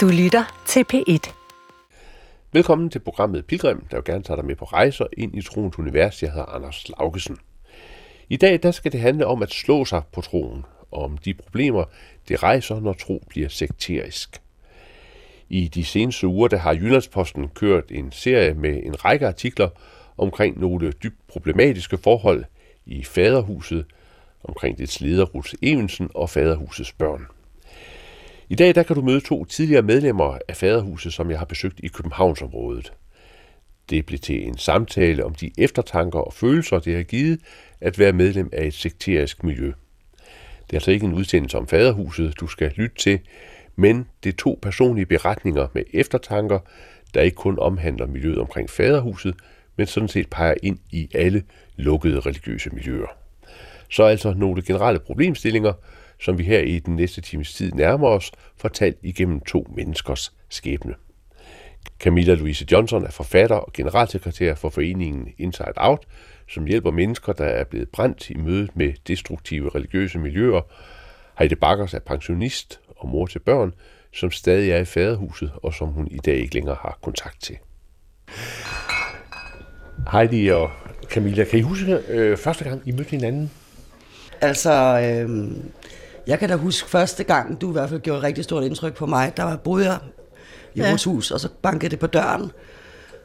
Du lytter til P1. Velkommen til programmet Pilgrim, der jo gerne tager dig med på rejser ind i troens univers. Jeg hedder Anders Laugesen. I dag der skal det handle om at slå sig på troen, og om de problemer, det rejser, når tro bliver sekterisk. I de seneste uger der har Jyllandsposten kørt en serie med en række artikler omkring nogle dybt problematiske forhold i faderhuset, omkring dets leder Ruth Evensen og faderhusets børn. I dag der kan du møde to tidligere medlemmer af faderhuset, som jeg har besøgt i Københavnsområdet. Det blev til en samtale om de eftertanker og følelser, det har givet at være medlem af et sekterisk miljø. Det er altså ikke en udsendelse om faderhuset, du skal lytte til, men det er to personlige beretninger med eftertanker, der ikke kun omhandler miljøet omkring faderhuset, men sådan set peger ind i alle lukkede religiøse miljøer. Så altså nogle generelle problemstillinger, som vi her i den næste times tid nærmer os, fortalt igennem to menneskers skæbne. Camilla Louise Johnson er forfatter og generalsekretær for foreningen Inside Out, som hjælper mennesker, der er blevet brændt i mødet med destruktive religiøse miljøer. Heide Bakkers er pensionist og mor til børn, som stadig er i faderhuset, og som hun i dag ikke længere har kontakt til. Heidi og Camilla, kan I huske øh, første gang, I mødte hinanden? Altså, øh, jeg kan da huske første gang, du i hvert fald gjorde et rigtig stort indtryk på mig, der var boede jeg i ja. vores hus, og så bankede det på døren,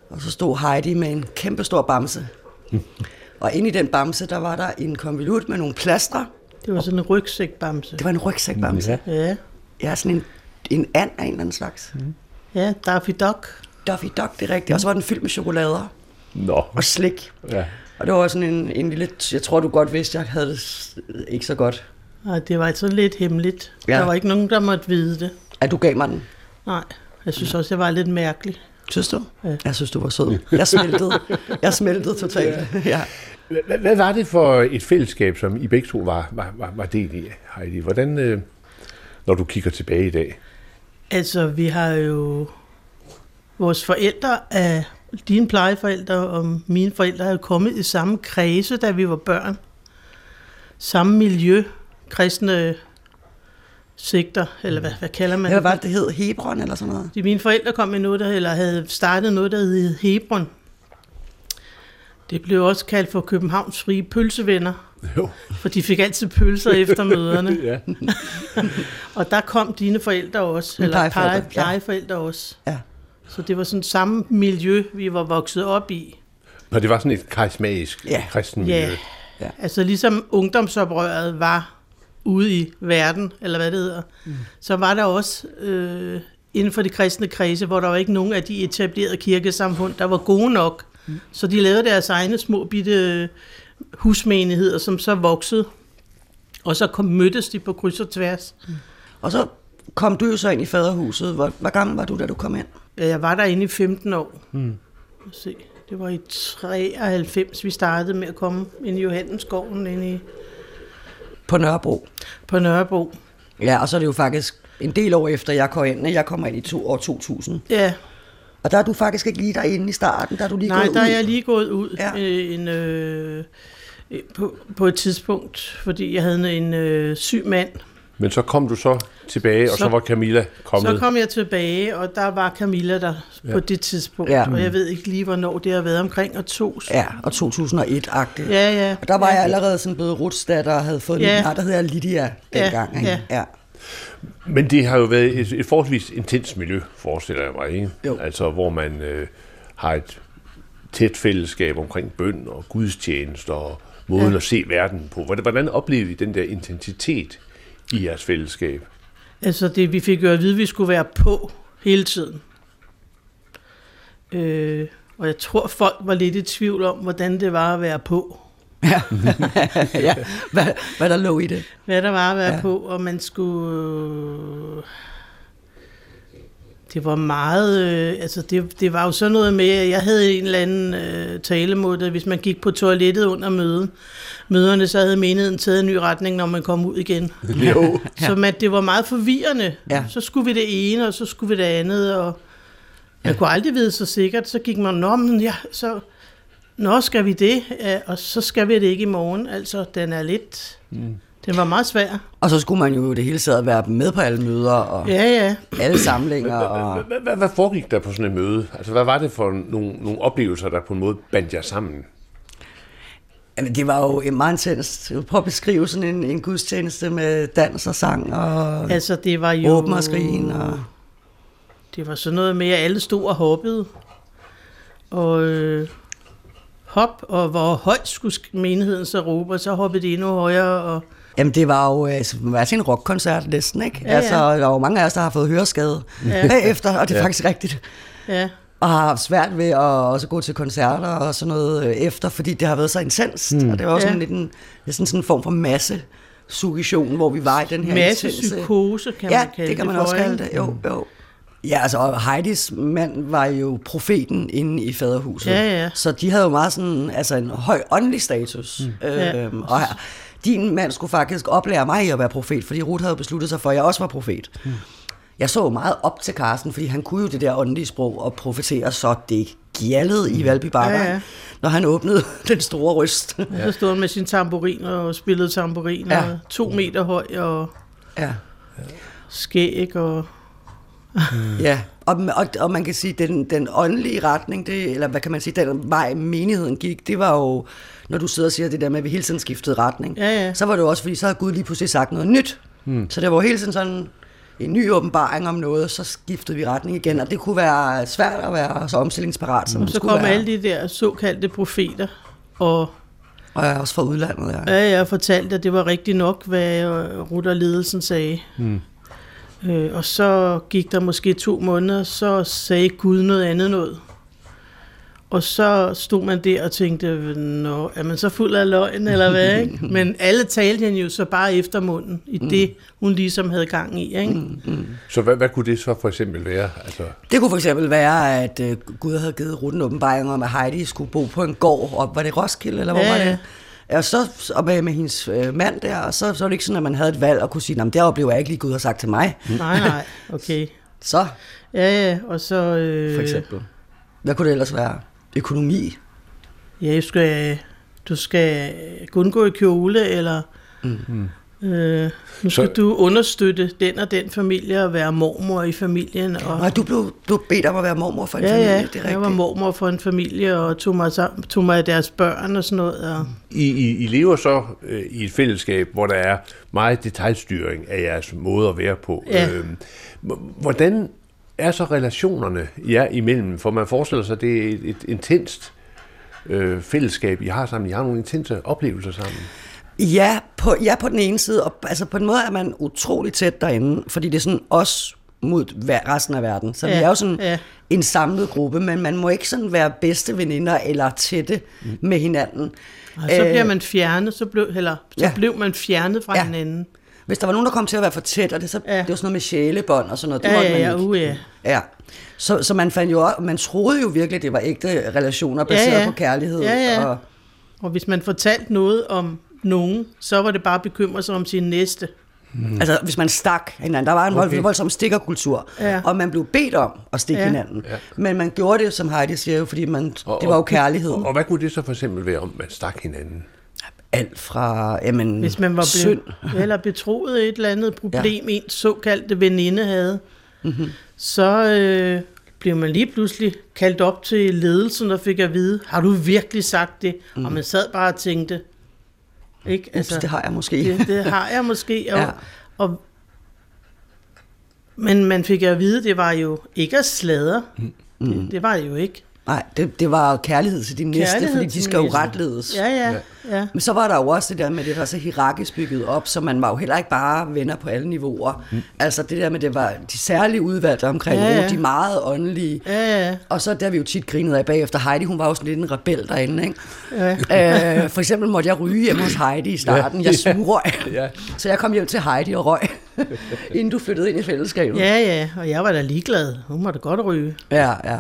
og så stod Heidi med en kæmpe stor bamse. og inde i den bamse, der var der en konvolut med nogle plaster. Det var sådan en rygsækbamse. Det var en rygsækbamse. Ja. Ja, Ja, sådan en, en and af en eller anden slags. Mm. ja Daffy Duck. Duffy Duck, det er rigtigt. Og så var den fyldt med chokolader Nå, og slik. ja. Og det var sådan en, en lille... Jeg tror, du godt vidste, jeg havde det ikke så godt. Og det var sådan lidt hemmeligt. Ja. Ja. Der var ikke nogen, der måtte vide det. At du gav mig den. Nej, jeg synes også, jeg var lidt mærkelig. Synes du? Ja. Jeg synes, du var sød. Jeg smeltede. Jeg smeltede totalt. Ja. Hvad, hvad var det for et fællesskab, som I begge to var, var, var, var del i, Heidi? Hvordan, øh, når du kigger tilbage i dag? Altså, vi har jo... Vores forældre er... Dine plejeforældre og mine forældre er jo kommet i samme kredse, da vi var børn. Samme miljø, kristne sigter, eller hvad, hvad kalder man Hvad var det, det hed? Hebron eller sådan noget? De mine forældre kom med noget, der, eller havde startet noget, der hed Hebron. Det blev også kaldt for Københavns frie pølsevenner, Jo. for de fik altid pølser efter møderne. Ja. Og der kom dine forældre også, eller plejeforældre, pleje, ja. plejeforældre også. Ja. Så det var sådan samme miljø, vi var vokset op i. Og det var sådan et karismatisk Ja. kristen miljø. Ja, Ja. altså ligesom ungdomsoprøret var ude i verden, eller hvad det hedder, mm. så var der også øh, inden for de kristne kredse, hvor der var ikke nogen af de etablerede kirkesamfund, der var gode nok. Mm. Så de lavede deres egne små bitte husmenigheder, som så voksede. Og så kom, mødtes de på kryds og tværs. Og så kom du jo så ind i faderhuset. Hvor, hvor gammel var du, da du kom ind? Ja, Jeg var derinde i 15 år. Mm. Se, det var i 93, vi startede med at komme ind i Johannesskoven ind i, På Nørrebro. på Nørrebro. Ja, og så er det jo faktisk en del år efter, jeg kom ind. Jeg kommer ind i to, år 2000. Ja, Og der er du faktisk ikke lige derinde i starten. Der er du lige Nej, gået der er ud. jeg lige gået ud Ja. øh, en, øh, på, på et tidspunkt, fordi jeg havde en øh, syg mand. Men så kom du så tilbage, og så Så- var Camilla kommet. Så kom jeg tilbage, og der var Camilla der ja. på det tidspunkt. Ja. Ja. Og jeg ved ikke lige, hvornår det har været omkring, og to. Ja, og 2001-agtigt. ja. ja. Og der var ja. jeg allerede sådan blevet rutsdatter og havde fået Ja. en, nej, der hedder Lydia dengang. ikke? ja. ja. Men det har jo været et, et forholdsvis intens miljø, forestiller jeg mig, ikke? Jo. Altså, hvor man øh, har et tæt fællesskab omkring bøn og gudstjenester og måden ja. at se verden på. Hvordan, hvordan oplevede I den der intensitet i jeres fællesskab? Altså, det, vi fik jo at vide, at vi skulle være på hele tiden. Øh, og jeg tror, folk var lidt i tvivl om, hvordan det var at være på. Ja, ja. Hvad, hvad der lå i det. hvad der var at være Ja. på, og man skulle... Det var meget... Øh, altså, det, det var jo sådan noget med, at jeg havde en eller anden øh, talemåde, at hvis man gik på toilettet under møden, møderne, så havde menigheden taget en ny retning, når man kom ud igen. Jo. Så man, det var meget forvirrende. Ja. Så skulle vi det ene, og så skulle vi det andet, og man kunne aldrig vide så sikkert. Så gik man, nå, men ja, så... Nå, skal vi det? Ja, og så skal vi det ikke i morgen. Altså, den er lidt... Mm. Den var meget svær. Og så skulle man jo det hele taget være med på alle møder og Ja, ja. alle samlinger. Og... Hvad, hvad, hvad foregik der på sådan et møde? Altså, hvad var det for nogle, nogle oplevelser, der på en måde bandt jer sammen? Jamen, det var jo en meget intens. Prøv at beskrive sådan en, en gudstjeneste med dans og sang og Altså, det var jo... råben og skrigen. Og... Det var sådan noget med, at alle stod og hoppede. Og øh, hop, og hvor højt skulle sk- menigheden så råbe, og så hoppede de endnu højere. Og, Jamen, det var jo øh, være til en rockkoncert næsten, ikke? Ja, ja. Altså, der var jo mange af os, der har fået høreskade Ja. bagefter, og det er Ja. faktisk rigtigt. ja, Og har haft svært ved at også gå til koncerter og sådan noget øh, efter, fordi det har været så intenst. Mm. Og det var også Ja. sådan lidt en, næsten sådan en form for masse suggestion, hvor vi var i den her masse intense... psykose, kan ja, man kalde det kan man for, også kalde det. Jo, jo. Ja, altså, og Heidis mand var jo profeten inde i faderhuset. Ja, ja. Så de havde jo meget sådan, altså en høj åndelig status. Mm. Ja. Øhm, og her, din mand skulle faktisk oplære mig i at være profet, fordi Ruth havde besluttet sig for, at jeg også var profet. Mm. Jeg så meget op til Carsten, fordi han kunne jo det der åndelige sprog og profetere, så det gjaldede i Valby Bakker, Ja, ja. når han åbnede den store ryst. Og så stod han med sin tamburin og spillede tamburin, Ja. ja. og to meter høj og ja. skæg og... Ja, og, og, og man kan sige, den, den åndelige retning, det, eller hvad kan man sige, den vej menigheden gik, det var jo, når du sidder og siger det der med, at vi hele tiden skiftede retning, Ja, ja. så var det jo også, fordi så havde Gud lige pludselig sagt noget nyt. Hmm. Så det var hele tiden sådan en ny åbenbaring om noget, så skiftede vi retning igen, og det kunne være svært at være så omstillingsparat, som det så kom være. alle de der såkaldte profeter, og Og jeg er også fra udlandet, ja. ja, jeg fortalte, at det var rigtigt nok, hvad Rutter ledelsen sagde. Mm. Øh, og så gik der måske to måneder, så sagde Gud noget andet noget. Og så stod man der og tænkte, Nå, er man så fuld af løgn, eller hvad? Ikke? Men alle talte hende jo så bare efter munden, i det, hun ligesom havde gang i. Ikke? Så hvad, hvad kunne det så for eksempel være? Altså, Det kunne for eksempel være, at øh, Gud havde givet Rutten åbenbaring om, at Heidi skulle bo på en gård, og var det Roskilde, eller hvor Ja, var ja. det? Og så og med, med hendes øh, mand der, og så, så var det ikke sådan, at man havde et valg og kunne sige, at det oplever jeg ikke lige, Gud har sagt til mig. Nej, nej, okay. Så, Ja, ja, og så... Øh, for eksempel. Hvad kunne det ellers være? Økonomi. Ja, du skal, du skal kun gå i kjole, eller mm. øh, nu skal Så- du understøtte den og den familie og være mormor i familien. Og, Og du blev, du bedt om at være mormor for en ja, familie, ja, det er rigtigt. jeg var mormor for en familie og tog mig, sammen, tog mig af deres børn og sådan noget. Og, I, I, I lever så øh, i et fællesskab, hvor der er meget detaljstyring af jeres måde at være på. Ja. Øhm, h- hvordan er så relationerne jer imellem? For man forestiller sig, at det er et, et intenst øh, fællesskab, I har sammen. I har nogle intense oplevelser sammen. Ja, på, ja, på den ene side, og altså på en måde er man utrolig tæt derinde, fordi det er sådan os mod resten af verden. Så ja, vi Ja, er jo sådan ja. ja. en samlet gruppe, men man må ikke sådan være bedste veninder eller tætte mm. med hinanden. og så bliver man fjernet, så blev, eller, så ja. ja. blev man fjernet fra Ja. ja. hinanden. Hvis der var nogen, der kom til at være for tæt, og det, så, ja. Det var sådan noget med sjælebånd og sådan noget, det Ja, måtte ja, man ja, ikke. uh, ja. Ja. Så, så man fandt jo, man troede jo virkelig, det var ægte relationer baseret Ja, ja. på kærlighed. Ja, ja. Og, Og hvis man fortalte noget om nogen, så var det bare at bekymre sig om sin næste. Mm. Altså, hvis man stak hinanden. Der var en Okay. voldsom stikkerkultur, Ja. og man blev bedt om at stikke ja. Hinanden. Ja. Men man gjorde det, som Heidi siger, jo, fordi man, Og- det var jo kærlighed. Og, og hvad kunne det så for eksempel være, om man stak hinanden? Alt fra, jamen, Hvis man var synd. eller betroet et eller andet problem, ja. en såkaldte veninde havde, mm-hmm. så øh, blev man lige pludselig kaldt op til ledelsen og fik at vide, har du virkelig sagt det? Mm. Og man sad bare og tænkte, ikke? Ups, det har jeg måske. det, det har jeg måske. Og, ja. og, men man fik at vide, det var jo ikke at sladre. Mm. Det, det var det jo ikke. Nej, det, det var kærlighed til din næste, Kærlighed fordi de skal jo næste. retledes. Ja, ja, ja. Men så var der jo også det der med, at det var så hierarkisk bygget op, så man var jo heller ikke bare venner på alle niveauer. Mm. Altså det der med, det var de særlige udvalgte omkring Ja, ja, ja. de meget åndelige. Ja, ja. Og så der vi jo tit grinet af bagefter. Heidi, hun var jo sådan lidt en rebel derinde, ikke? Ja. Øh, for eksempel måtte jeg ryge hjemme hos Heidi i starten. Jeg smugrøg. Ja. Så jeg kom hjem til Heidi og røg, inden du flyttede ind i fællesskabet. Ja, ja, og jeg var da ligeglad. Hun måtte godt ryge. Ja, ja.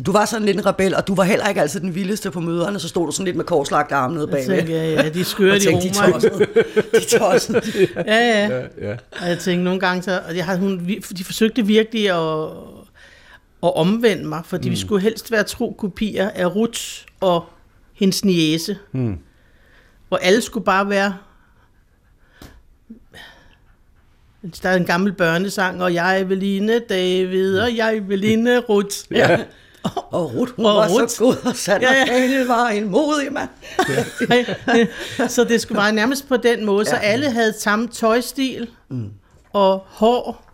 Så du var sådan lidt en rebel, og du var heller ikke altid den vildeste på møderne, så stod du sådan lidt med korslagt arme nede Jeg bagved. tænkte, ja, ja, de skøre, og de tænkte, de romer. tossede. De tossede. Ja, ja. Ja. Og jeg tænkte nogle gange, så, og jeg har, hun, vi- de forsøgte virkelig at, at omvende mig, fordi mm. vi skulle helst være tro kopier af Ruth og hendes niese. Mm. Og alle skulle bare være der er en gammel børnesang, og jeg vil ligne David, og jeg vil ligne Ruth. Ja. Og Ruth, hun Og var Ruth. så god, og Sandra Ja, ja, ja. ja. Var en modig mand. så det skulle være nærmest på den måde, så Ja. alle havde samme tøjstil, og hår,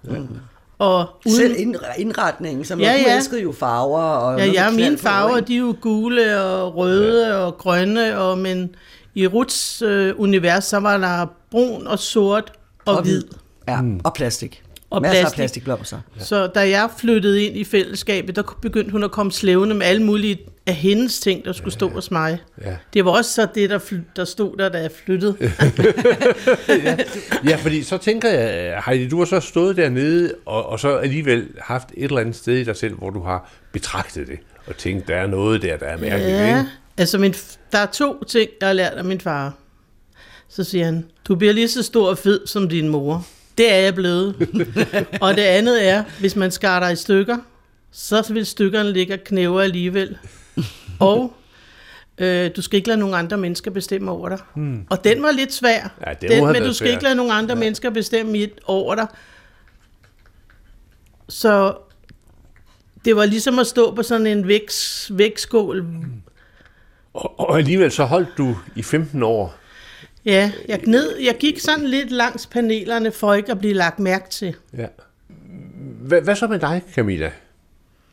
og uden, Selv ind- indretningen, som Ja, ja, du ja. elskede jo farver. Og Ja, ja, mine farver, de er jo gule og røde ja. og grønne, og, men i Ruts øh, univers, så var der brun og sort og, og hvid. Ja, og plastik. Og Masser plastik. af plastikblomster. Ja. Så da jeg flyttede ind i fællesskabet, der begyndte hun at komme slævende med alle mulige af hendes ting, der skulle stå hos mig. Ja. Det var også så det, der, fly- der stod der, da jeg flyttede. Ja, fordi så tænker jeg, Heidi, du har så stået dernede, og, og så alligevel haft et eller andet sted i dig selv, hvor du har betragtet det, og tænkt, der er noget der, der er mærkeligt, Ja, ikke? altså min, f- der er to ting, jeg har lært af min far. Så siger han, du bliver lige så stor og fed som din mor. Det er jeg blevet. og det andet er, hvis man skar dig i stykker, så vil stykkerne ligge og knæve alligevel. Og øh, du skal ikke lade nogen andre mennesker bestemme over dig. Hmm. Og den var lidt svær. Ja, det den, været du skal svær. ikke lade nogen andre ja. mennesker bestemme over dig. Så det var ligesom at stå på sådan en væks, vægtskål, Og, og alligevel så holdt du i 15 år. Ja, jeg, gned, jeg gik sådan lidt langs panelerne for ikke at blive lagt mærke til. Ja. Hvad, hvad så med dig, Camilla?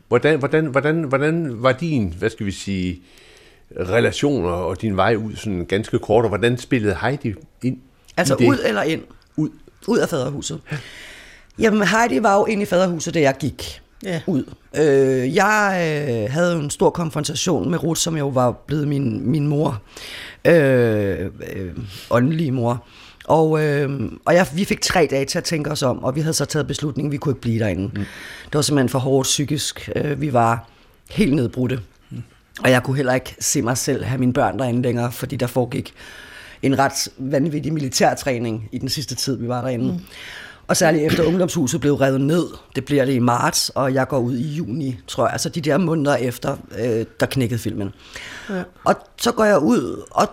Hvordan, hvordan, hvordan, hvordan var din, hvad skal vi sige, relationer og din vej ud sådan ganske kort, og hvordan spillede Heidi ind Altså ud eller ind? Ud. Ud af faderhuset. Jamen Heidi var jo inde i faderhuset, da jeg gik Ja. ud. Øh, jeg øh, havde en stor konfrontation med Ruth, som jo var blevet min, min mor. Øh, øh, åndelige mor. Og, øh, og jeg, vi fik tre dage til at tænke os om, og vi havde så taget beslutningen, vi kunne ikke blive derinde. Mm. Det var simpelthen for hårdt psykisk. Øh, vi var helt nedbrudte. Mm. Og jeg kunne heller ikke se mig selv have mine børn derinde længere, fordi der foregik en ret vanvittig militærtræning i den sidste tid, vi var derinde. Mm. Og særligt efter ungdomshuset blev revet ned, det bliver det i marts, og jeg går ud i juni, tror jeg. Altså de der måneder efter, øh, der knækkede filmen. Ja. Og så går jeg ud, og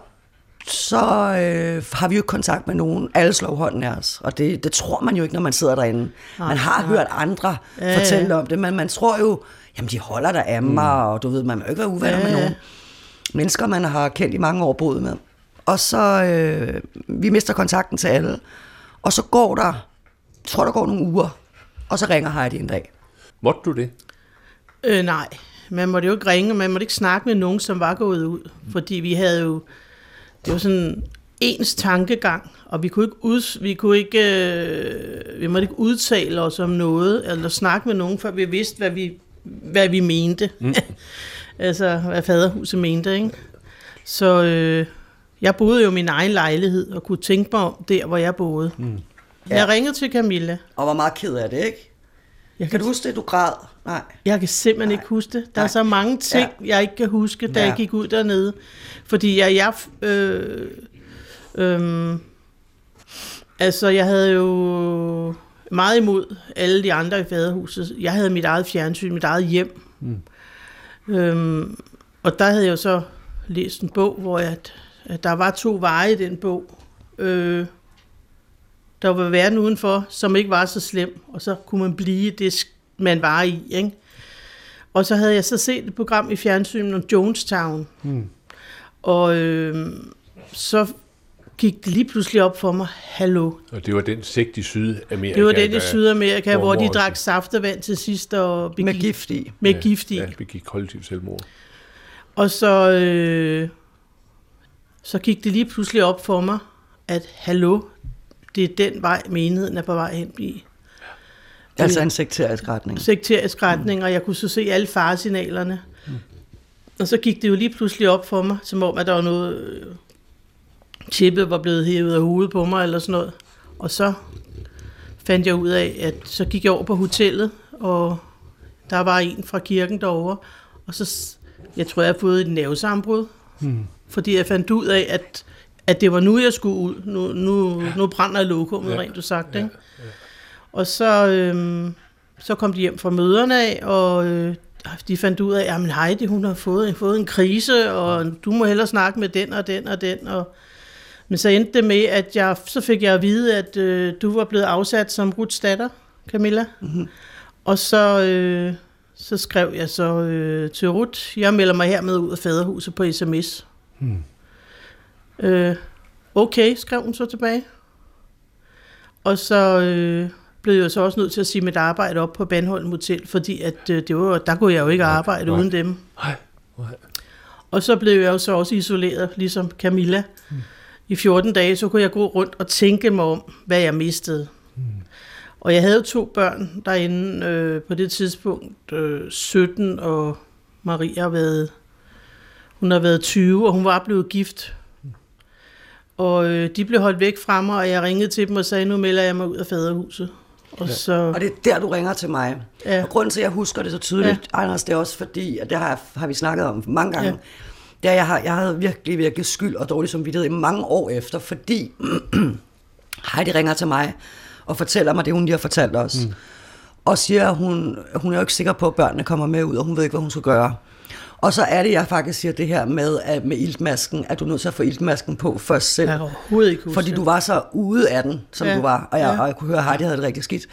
så øh, har vi jo kontakt med nogen. Alle slår hånden af os, og det, det tror man jo ikke, når man sidder derinde. Man har hørt andre Ja, fortælle om det, men man tror jo, jamen de holder der af mig, og du ved, man må jo ikke være uvenner Ja, med nogen mennesker, man har kendt i mange år boet med. Og så, øh, vi mister kontakten til alle, og så går der, tror der går nogle uger, og så ringer Heidi en dag. Måtte du det? Øh, nej, man måtte jo ikke ringe, man måtte ikke snakke med nogen, som var gået ud. Fordi vi havde jo, det var sådan ens tankegang, og vi kunne ikke, ud, vi kunne ikke, øh, vi måtte ikke udtale os om noget, eller snakke med nogen, før vi vidste, hvad vi, hvad vi mente. Mm. altså, hvad faderhuset mente, ikke? Så øh, jeg boede jo i min egen lejlighed, og kunne tænke mig om der, hvor jeg boede. Mm. Ja. Jeg ringede til Camilla. Og var meget ked af det, ikke? Jeg Kan du huske det, du græd? Nej. Jeg kan simpelthen Nej. ikke huske det. Der Nej. er så mange ting, ja. jeg ikke kan huske, da ja. jeg gik ud dernede. Fordi jeg, jeg øh, øh, altså jeg havde jo meget imod alle de andre i faderhuset. Jeg havde mit eget fjernsyn, mit eget hjem. Mm. Øhm, og der havde jeg jo så læst en bog, hvor jeg, at der var to veje i den bog. Øh, der var verden udenfor, som ikke var så slem, og så kunne man blive det, man var i. Ikke? Og så havde jeg så set et program i fjernsynet om Jonestown. Hmm. Og øh, så gik det lige pludselig op for mig, hallo, Og det var den sigt i Sydamerika. det var den i Sydamerika, hvor hvor de drak saftevand til sidst og begik, Med gift i. med gift i. Ja, begik kollektiv selvmord. Og så, øh, så gik det lige pludselig op for mig, at hallo, det er den vej, menigheden er på vej hen i. Altså en sekterisk retning. sekterisk retning, og jeg kunne så se alle faresignalerne. Og så gik det jo lige pludselig op for mig, som om, at der var noget... øh, Chippet var blevet hævet af hovedet på mig, eller sådan noget. Og så fandt jeg ud af, at så gik jeg over på hotellet, og der var en fra kirken derovre, og så, jeg tror, jeg har fået et nervesambrud, hmm. fordi jeg fandt ud af, at, at det var nu, jeg skulle ud. Nu, nu, nu brænder lokummet, Ja. rent du sagt, ikke? Og så, øhm, så kom de hjem fra møderne af, og øh, de fandt ud af, at Heidi, hun har fået, fået en krise, og du må hellere snakke med den og den og den. Og, Men så endte det med, at jeg, så fik jeg at vide, at øh, du var blevet afsat som Ruths datter, Camilla. Mm-hmm. Og så, øh, så skrev jeg så øh, til Ruth, jeg melder mig hermed ud af faderhuset på sms. Mm. Øh, okay, skrev hun så tilbage. Og så øh, blev jeg så også nødt til at sige mit arbejde op på Bandholm Hotel, fordi at, øh, det var, der kunne jeg jo ikke arbejde nej, uden dem. Nej, nej. Og så blev jeg jo så også isoleret, ligesom Camilla. Mm. I 14 dage, så kunne jeg gå rundt og tænke mig om, hvad jeg mistede. Mm. Og jeg havde to børn derinde øh, på det tidspunkt, øh, 17, og Maria har været, hun har været 20, og hun var blevet gift. Og øh, de blev holdt væk fra mig, og jeg ringede til dem og sagde, nu melder jeg mig ud af faderhuset. Og, ja. så... og det er der, du ringer til mig. Ja. Og grunden til, at jeg husker det så tydeligt, ja. Anders, det er også fordi, at det har, har vi snakket om mange gange, ja. der jeg, har, jeg havde virkelig, virkelig skyld og dårlig samvittighed i mange år efter, fordi Heidi ringer til mig og fortæller mig det, hun lige har fortalt os. Mm. Og siger, at hun, hun er jo ikke sikker på, at børnene kommer med ud, og hun ved ikke, hvad hun skal gøre. Og så er det, jeg faktisk siger det her med, at med iltmasken, at du er nødt til at få iltmasken på først selv. Jeg overhovedet ikke Fordi du var så ude af den, som ja. du var. Og jeg, ja. og jeg kunne høre, at Heidi havde det rigtig skidt.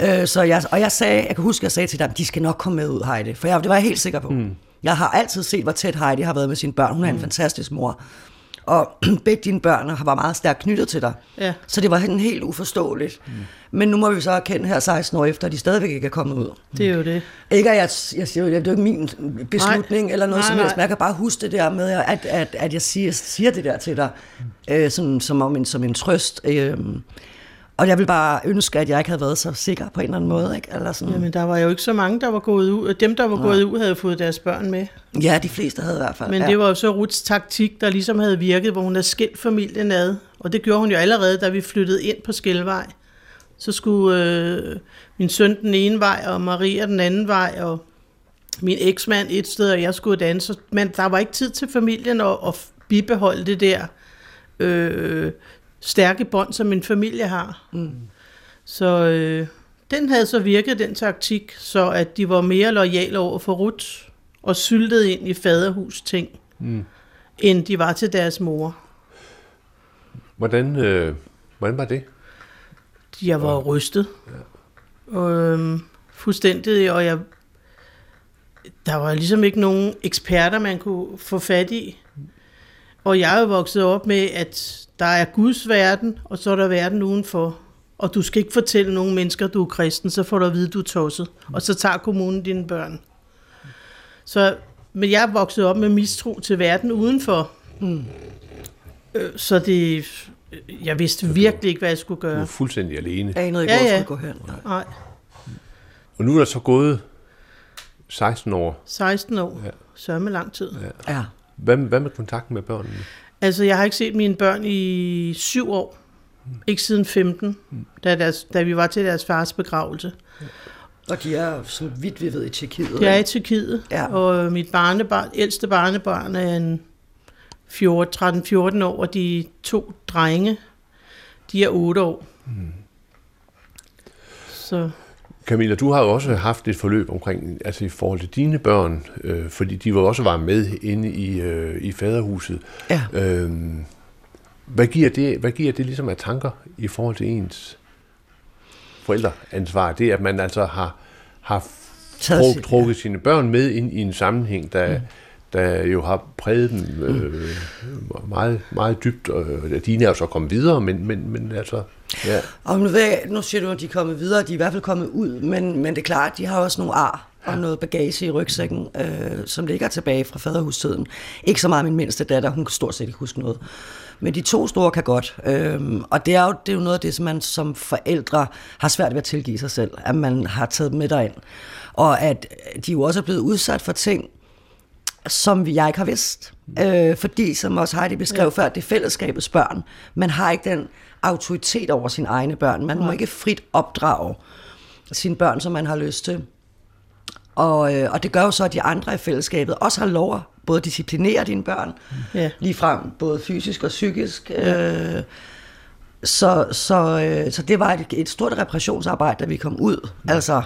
Ja. Øh, så jeg, og jeg sagde, jeg kan huske, at jeg sagde til dem, de skal nok komme med ud, Heidi. For jeg, det var jeg helt sikker på. Mm. Jeg har altid set, hvor tæt Heidi har været med sine børn. Hun er mm. en fantastisk mor og begge dine børn var meget stærkt knyttet til dig. Ja. Så det var helt uforståeligt. Mm. Men nu må vi så erkende her 16 år efter, at de stadigvæk ikke er kommet ud. Det er jo det. Ikke at jeg, jeg siger, det er jo ikke min beslutning nej. eller noget nej, som helst, men jeg kan bare huske det der med, at, at, at jeg siger, siger det der til dig, øh, sådan, som, om en, som en trøst. Øh, og jeg vil bare ønske, at jeg ikke havde været så sikker på en eller anden måde. Ikke? Eller sådan. Jamen, der var jo ikke så mange, der var gået ud. Dem, der var ja. gået ud, havde fået deres børn med. Ja, de fleste havde i hvert fald. Men ja. det var jo så Ruths taktik, der ligesom havde virket, hvor hun havde skilt familien ad. Og det gjorde hun jo allerede, da vi flyttede ind på Skelvej. Så skulle øh, min søn den ene vej, og Maria den anden vej, og min eksmand et sted, og jeg skulle et andet. Men der var ikke tid til familien at, at bibeholde det der øh, stærke bånd, som en familie har. Mm. Så øh, den havde så virket, den taktik, så at de var mere lojale over for Ruth og syltede ind i faderhus ting, mm. end de var til deres mor. Hvordan, øh, hvordan var det? Jeg var ja. rystet. Ja. Og, øh, fuldstændig, og jeg, der var ligesom ikke nogen eksperter, man kunne få fat i. Og jeg er jo vokset op med, at der er Guds verden, og så er der verden udenfor. Og du skal ikke fortælle nogen mennesker, at du er kristen, så får du at vide, at du er tosset. Og så tager kommunen dine børn. Så, men jeg er vokset op med mistro til verden udenfor. Mm. Så det, jeg vidste virkelig ikke, hvad jeg skulle gøre. Du er fuldstændig alene. Jeg anede ikke, ja, hvor ja. skulle gå hen. Nej. Og nu er der så gået 16 år. 16 år. Ja. Sørme lang tid. Ja. ja. Hvad, hvad med kontakten med børnene? Altså, jeg har ikke set mine børn i syv år. Mm. Ikke siden 15, mm. da, deres, da vi var til deres fars begravelse. Og de er, så vidt vi ved, i Tjekkiet. De er i Tjekkiet, ja. og mit barnebarn, ældste barnebarn er en 13-14 år, og de to drenge, de er 8 år. Mm. Så Camilla, du har jo også haft et forløb omkring, altså i forhold til dine børn, øh, fordi de var også var med inde i, øh, i faderhuset. Ja. Øh, hvad, giver det, hvad giver det ligesom af tanker i forhold til ens forældreansvar? Det, at man altså har, har truk, trukket sine børn med ind i en sammenhæng, der, mm der jo har præget dem øh, meget, meget dybt. Og dine er jo så kommet videre, men, men, men altså... Ja. Og nu, ved jeg, nu siger du, at de er kommet videre, de er i hvert fald kommet ud, men, men det er klart, de har også nogle ar og noget bagage i rygsækken, øh, som ligger tilbage fra faderhustiden. Ikke så meget min mindste datter, hun kan stort set ikke huske noget. Men de to store kan godt. Øhm, og det er, jo, det er jo noget af det, som man som forældre har svært ved at tilgive sig selv, at man har taget dem med derind. Og at de jo også er blevet udsat for ting, som jeg ikke har vidst. Øh, fordi, som også Heidi beskrev ja. før, det er fællesskabets børn. Man har ikke den autoritet over sine egne børn. Man må ikke frit opdrage sine børn, som man har lyst til. Og, øh, og det gør jo så, at de andre i fællesskabet også har lov at både disciplinere dine børn, ja. lige frem både fysisk og psykisk. Ja. Øh, så, så, øh, så det var et, et stort repressionsarbejde, da vi kom ud. Ja. Altså,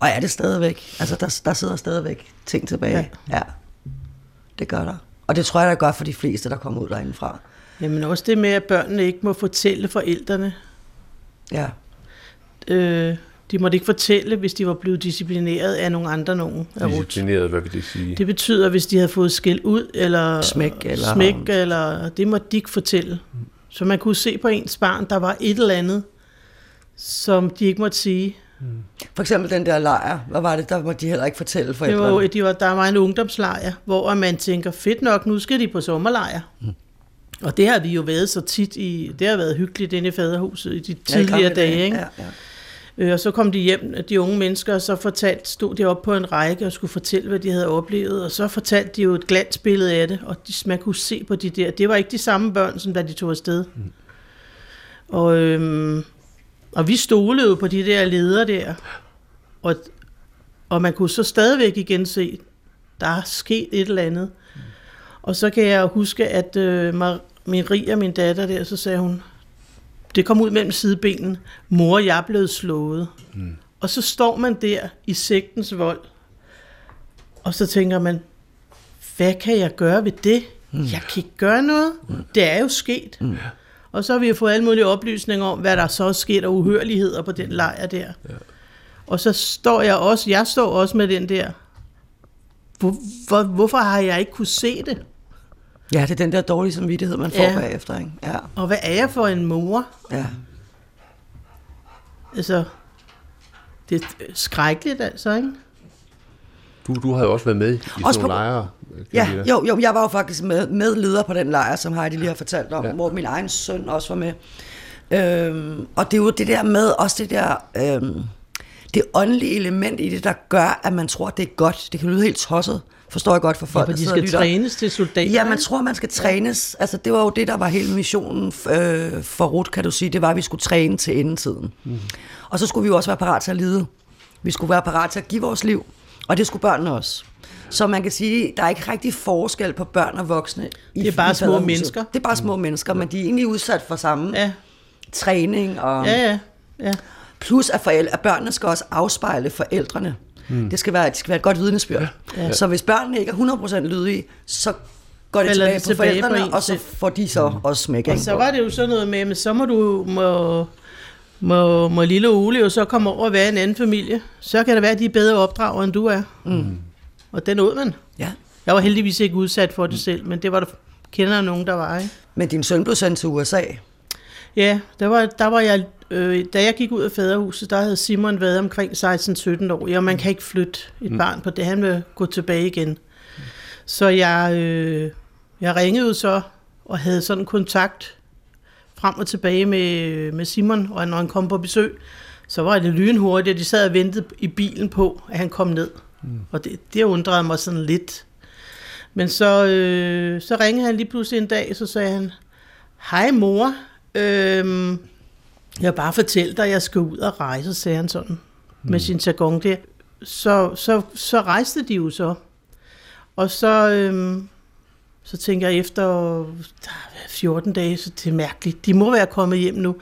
og er det stadigvæk. Altså, der, der sidder stadigvæk ting tilbage. Ja. ja. Det gør der. Og det tror jeg, der gør for de fleste, der kommer ud derindefra. Jamen også det med, at børnene ikke må fortælle forældrene. Ja. Øh, de måtte ikke fortælle, hvis de var blevet disciplineret af nogle andre nogen. Disciplineret, hvad vil det sige? Det betyder, hvis de havde fået skæld ud, eller Smæk, eller- smæk, eller det måtte de ikke fortælle. Så man kunne se på ens barn, der var et eller andet, som de ikke måtte sige. For eksempel den der lejr, hvad var det, der må de heller ikke fortælle forældrene. jo- de var, der var en ungdomslejr, hvor man tænker, fedt nok, nu skal de på sommerlejr. Og det har vi jo været så tit i, det har været hyggeligt inde i faderhuset i de Ja, i tidligere gamle dage, ikke? Ja, ja. Øh, Og så kom de hjem, de unge mennesker, og så fortalte, stod de op på en række og skulle fortælle, hvad de havde oplevet. Og så fortalte de jo et glansbillede af det, og de, man kunne se på de der. Det var ikke de samme børn, som da de tog afsted. Mm. Og, øhm, og vi stolede jo på de der ledere der. Og, og man kunne så stadigvæk igen se, der er sket et eller andet. Mm. Og så kan jeg huske, at øh, Mar- Maria, min datter der, så sagde hun, det kom ud mellem sidebenen, mor, jeg er blevet slået. Mm. Og så står man der i sigtens vold, og så tænker man, hvad kan jeg gøre ved det? Mm. Jeg kan ikke gøre noget. Mm. Det er jo sket. Mm. Og så har vi jo fået alle mulige oplysninger om, hvad der så er sket af uhørligheder på den lejr der. Ja. Og så står jeg også, jeg står også med den der, hvor, hvor, hvorfor har jeg ikke kunne se det? ja, det er den der dårlige samvittighed, man får Ja. bagefter. Ikke? Ja, Og hvad er jeg for en mor? ja. Altså, det er skrækkeligt altså, ikke? Du, du har jo også været med i sådan Også nogle på- lejre. Ja, jo, jo, jeg var jo faktisk med, med leder på den lejr, som Heidi lige har fortalt om, Ja. hvor min egen søn også var med. Øhm, og det er jo det der med, også det der, øhm, det åndelige element i det, der gør, at man tror, det er godt. Det kan lyde helt tosset, forstår jeg godt for folk, Ja, der de skal trænes til soldater. Ja, man tror, man skal trænes. Altså, det var jo det, der var hele missionen øh, for Ruth, kan du sige. Det var, at vi skulle træne til endetiden. Mm. Og så skulle vi jo også være parat til at lide. Vi skulle være parat til at give vores liv. Og det skulle børnene også. Så man kan sige, der er ikke rigtig forskel på børn og voksne. I, Det er bare i små mennesker. Det er bare små mennesker, men de er egentlig udsat for samme Ja, træning. Og, ja, ja. ja. Plus at, forældre, at børnene skal også afspejle forældrene. Mm. Det, skal være, det skal være et godt vidnesbyrd. Ja. Så hvis børnene ikke er 100% lydige, så går det tilbage, på tilbage på forældrene, en og så får de så også smæk. Og så var det jo sådan noget med, men så må du, må, må, må lille Ole jo så komme over og være i en anden familie. Så kan det være, at de er bedre opdrager, end du er. Mm. Og den åd man. Ja. Jeg var heldigvis ikke udsat for det selv, men det var der kender nogen, der var. Ikke? Men din søn blev sendt til USA. Ja, der var, der var jeg, øh, da jeg gik ud af faderhuset, der havde Simon været omkring 16-17 år, og man kan ikke flytte et mm. barn på det, han vil gå tilbage igen. Så jeg, øh, jeg ringede så, og havde sådan kontakt frem og tilbage med, med Simon, og når han kom på besøg, så var det lynhurtigt, og de sad og ventede i bilen på, at han kom ned. Mm. Og det, det undrede mig sådan lidt. Men så, øh, så ringede han lige pludselig en dag, så sagde han, hej mor, øhm, jeg bare fortælle dig, at jeg skal ud og rejse, sagde han sådan, mm. med sin jargon der. Så, så, så rejste de jo så. Og så, øhm, så tænker jeg efter der er 14 dage, så det er mærkeligt. De må være kommet hjem nu.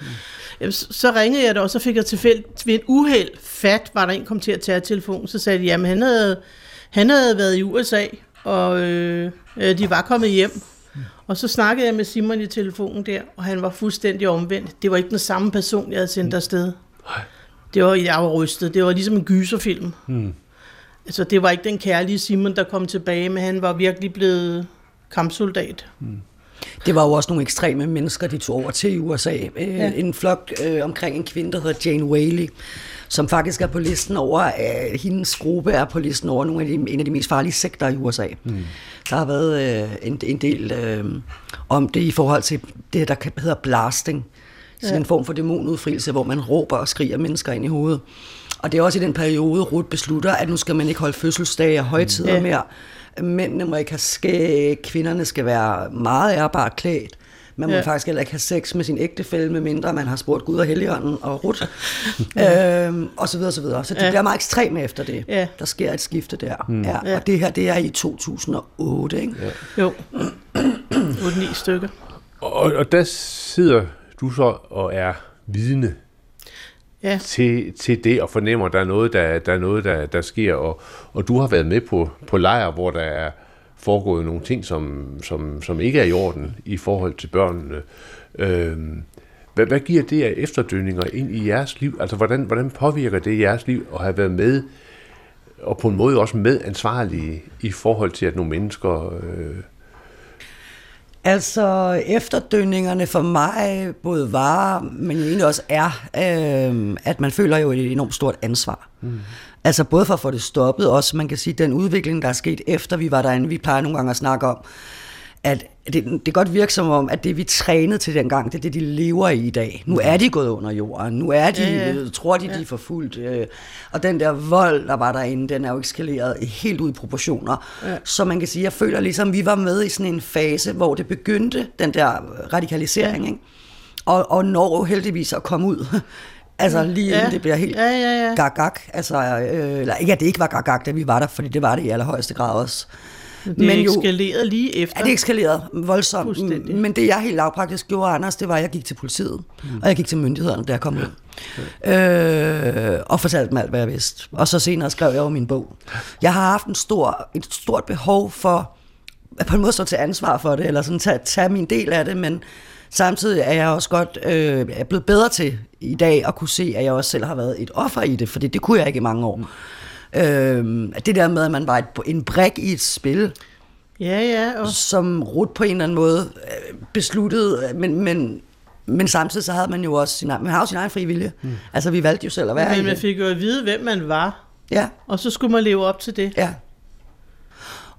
Mm. Så, så ringede jeg da, og så fik jeg tilfældigt ved et uheld fat, var der en kom til at tage telefonen. Så sagde de, jamen han havde, han havde været i USA, og øh, øh, de var kommet hjem. Og så snakkede jeg med Simon i telefonen der, og han var fuldstændig omvendt. Det var ikke den samme person, jeg havde sendt afsted. Det var, jeg var rystet. Det var ligesom en gyserfilm. Mm. Altså, det var ikke den kærlige Simon, der kom tilbage, men han var virkelig blevet kampsoldat. Det var jo også nogle ekstreme mennesker, de tog over til USA. Øh, Ja. En flok øh, omkring en kvinde, der hedder Jane Whaley, som faktisk er på listen over, øh, hendes gruppe er på listen over nogle af de, en af de mest farlige sekter i USA. Mm. Der har været øh, en, en del øh, om det i forhold til det, der hedder blasting. Så Ja. en form for dæmonudfrielse, hvor man råber og skriger mennesker ind i hovedet. Og det er også i den periode, Ruth beslutter, at nu skal man ikke holde fødselsdage og højtider ja. mere. Mændene må ikke have skæg, kvinderne skal være meget ærbart klædt. Man må Ja. ja. faktisk heller ikke have sex med sin ægtefælle, medmindre man har spurgt Gud og Helligånden og Ruth. øhm, og så videre, så videre. Så det Ja. ja. bliver meget ekstremt efter det. Ja. Der sker et skifte der. Mm. Ja. Ja. Og det her, det er i 2008, ikke? Ja. Jo. 8-9 stykker. Og, og der sidder du så og er vidne Ja. til, til det, og fornemmer, at der er noget, der, der, er noget, der, der sker, og, og du har været med på, på lejr, hvor der er foregået nogle ting, som, som, som ikke er i orden i forhold til børnene. Øh, hvad, hvad giver det af efterdønninger ind i jeres liv? Altså, hvordan, hvordan påvirker det jeres liv at have været med, og på en måde også medansvarlige i forhold til, at nogle mennesker... Øh... Altså, efterdønningerne for mig både var, men egentlig også er, øh, at man føler jo et enormt stort ansvar. Mm. Altså både for at få det stoppet, også man kan sige, den udvikling, der er sket efter vi var derinde, vi plejer nogle gange at snakke om, at det, det kan godt virke som om, at det vi trænede til dengang, det er det, de lever i i dag. Nu er de gået under jorden. Nu er de, ja, ja. tror de, de er forfulgt. Øh, og den der vold, der var derinde, den er jo eskaleret helt ud i proportioner. Ja. Så man kan sige, jeg føler ligesom, vi var med i sådan en fase, hvor det begyndte, den der radikalisering. Ja. Ikke? Og, og når heldigvis at komme ud Altså lige inden ja. det bliver helt ja, ja, ja. gag-gag. Altså, øh, eller ikke at det ikke var gag-gag, da vi var der, fordi det var det i allerhøjeste grad også. Det men jo, eskalerede lige efter. Ja, det eskalerede voldsomt. Men det jeg helt lavpraktisk gjorde, Anders, det var, at jeg gik til politiet. Mm. Og jeg gik til myndighederne, da jeg kom ud. Ja. Øh, og fortalte dem alt, hvad jeg vidste. Og så senere skrev jeg jo min bog. Jeg har haft en stor, et stort behov for at på en måde stå til ansvar for det, eller sådan tage, tage min del af det, men samtidig er jeg også godt øh, er blevet bedre til i dag at kunne se, at jeg også selv har været et offer i det, for det, det kunne jeg ikke i mange år. Øh, det der med, at man var et, en brik i et spil, ja, ja, og... som Ruth på en eller anden måde øh, besluttede, men, men, men samtidig så havde man jo også sin, man har jo sin egen fri vilje. Mm. Altså vi valgte jo selv at være Men man fik jo at vide, hvem man var. Ja. Og så skulle man leve op til det. Ja.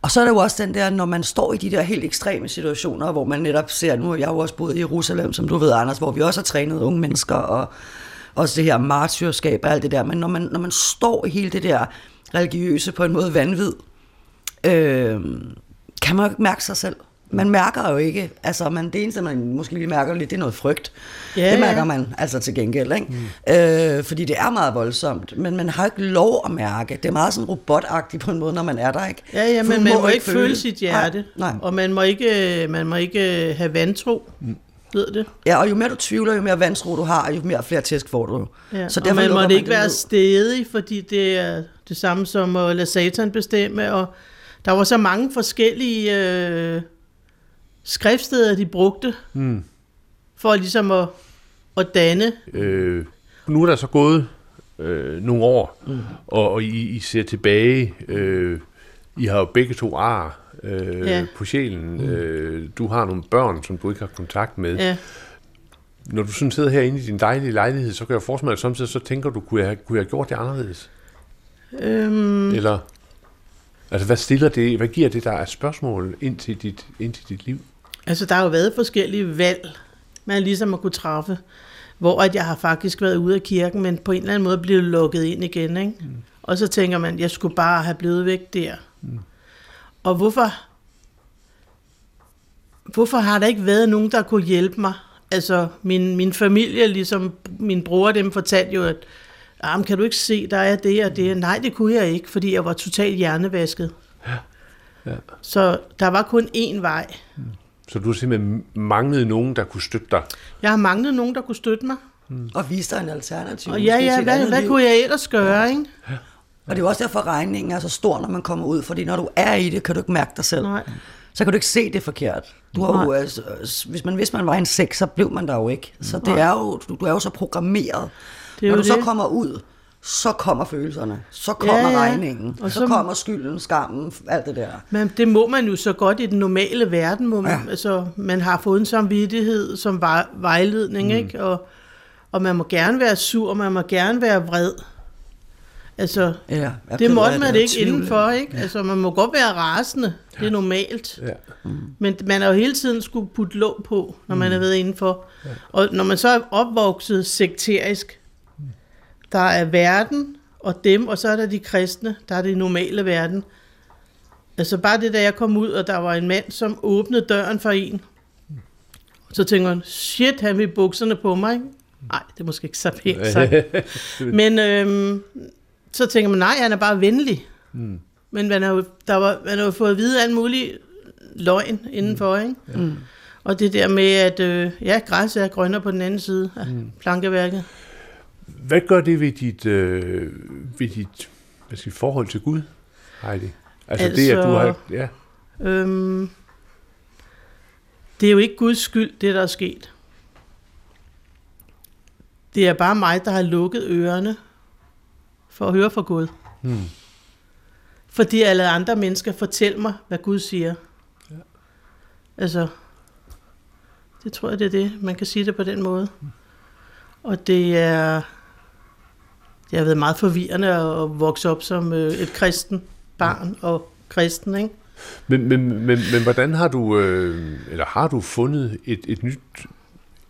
Og så er der jo også den der, når man står i de der helt ekstreme situationer, hvor man netop ser, nu har jeg jo også boet i Jerusalem, som du ved, Anders, hvor vi også har trænet unge mennesker, og også det her martyrskab og alt det der, men når man, når man står i hele det der religiøse på en måde vanvid, øh, kan man jo ikke mærke sig selv. Man mærker jo ikke, altså man, det eneste, man måske lige mærker lidt, det er noget frygt. Ja, det mærker man altså til gengæld, ikke? Mm. Øh, fordi det er meget voldsomt, men man har ikke lov at mærke. Det er meget sådan robotagtigt på en måde, når man er der, ikke? Ja, ja, men man må, må ikke føle, føle sit hjerte, nej, nej. og man må ikke, man må ikke have vantro. Mm ved det. Ja, og jo mere du tvivler, jo mere vantro du har, jo mere flere tæsk får du. Ja, så og man må det ikke være stedig, fordi det er det samme som at lade satan bestemme, og der var så mange forskellige øh, skriftsteder, de brugte, mm. for ligesom at, at danne. Øh, nu er der så gået øh, nogle år, mm. og, og I, I ser tilbage, øh, I har jo begge to ar, øh, ja. på sjælen. Mm. Øh, du har nogle børn, som du ikke har kontakt med. Ja. Når du sådan sidder herinde i din dejlige lejlighed, så kan jeg forestille mig, at samtidig så tænker du, kunne jeg, kunne jeg have gjort det anderledes? Øhm. Eller, altså hvad stiller det, hvad giver det der af spørgsmål ind til dit, ind til dit liv? Altså der har jo været forskellige valg, man ligesom har kunne træffe, hvor at jeg har faktisk været ude af kirken, men på en eller anden måde blevet lukket ind igen. Ikke? Mm. Og så tænker man, jeg skulle bare have blevet væk der. Mm. Og hvorfor, hvorfor har der ikke været nogen, der kunne hjælpe mig? Altså, min, min familie, ligesom min bror, dem fortalte jo, at ah, kan du ikke se, der er det og det? Nej, det kunne jeg ikke, fordi jeg var totalt hjernevasket. Ja. Ja. Så der var kun én vej. Mm. Så du simpelthen manglede nogen, der kunne støtte dig? Jeg har manglet nogen, der kunne støtte mig. Mm. Og vise dig en alternativ. Og ja, ja, hvad, hvad kunne jeg ellers gøre, ja. ikke? Ja. Og det er jo også derfor, regningen er så stor, når man kommer ud, fordi når du er i det, kan du ikke mærke dig selv. Nej. Så kan du ikke se det forkert. Du har jo, altså, hvis man vidste, man var en sex, så blev man der jo ikke. Så det er jo, du, du er jo så programmeret. Det er når du det. så kommer ud, så kommer følelserne, så kommer ja, ja. regningen, og så, så kommer skylden, skammen, alt det der. Men det må man jo så godt i den normale verden, må man, ja. altså, man har fået en samvittighed som vejledning, mm. ikke? Og, og man må gerne være sur, man må gerne være vred, Altså, ja, det måtte man ikke tvivl. indenfor, ikke? Ja. Altså, man må godt være rasende, det er normalt. Ja. Mm. Men man har jo hele tiden skulle putte låg på, når man mm. er ved indenfor. Ja. Og når man så er opvokset sekterisk, der er verden og dem, og så er der de kristne, der er det normale verden. Altså bare det, da jeg kom ud, og der var en mand, som åbnede døren for en. Så tænker man, shit, han vil bukserne på mig, ikke? Nej, det er måske ikke så pænt sagt. Men øhm, så tænker man, nej, han er bare venlig. Mm. Men man har jo, der var, man har jo fået at vide alt muligt løgn indenfor, mm. ikke? Ja. Mm. Og det der med, at øh, ja, græs er grønner på den anden side af mm. plankeværket. Hvad gør det ved dit, øh, ved dit hvad skal, forhold til Gud, Heidi? Altså, altså det, at du har... Ja. Øhm, det er jo ikke Guds skyld, det der er sket. Det er bare mig, der har lukket ørerne for at høre fra Gud. Hmm. Fordi alle andre mennesker fortæller mig, hvad Gud siger. Ja. Altså, det tror jeg, det er det. Man kan sige det på den måde. Og det er... Det har været meget forvirrende at vokse op som øh, et kristen barn og kristen, ikke? Men, men, men, men hvordan har du, øh, eller har du fundet et, et nyt,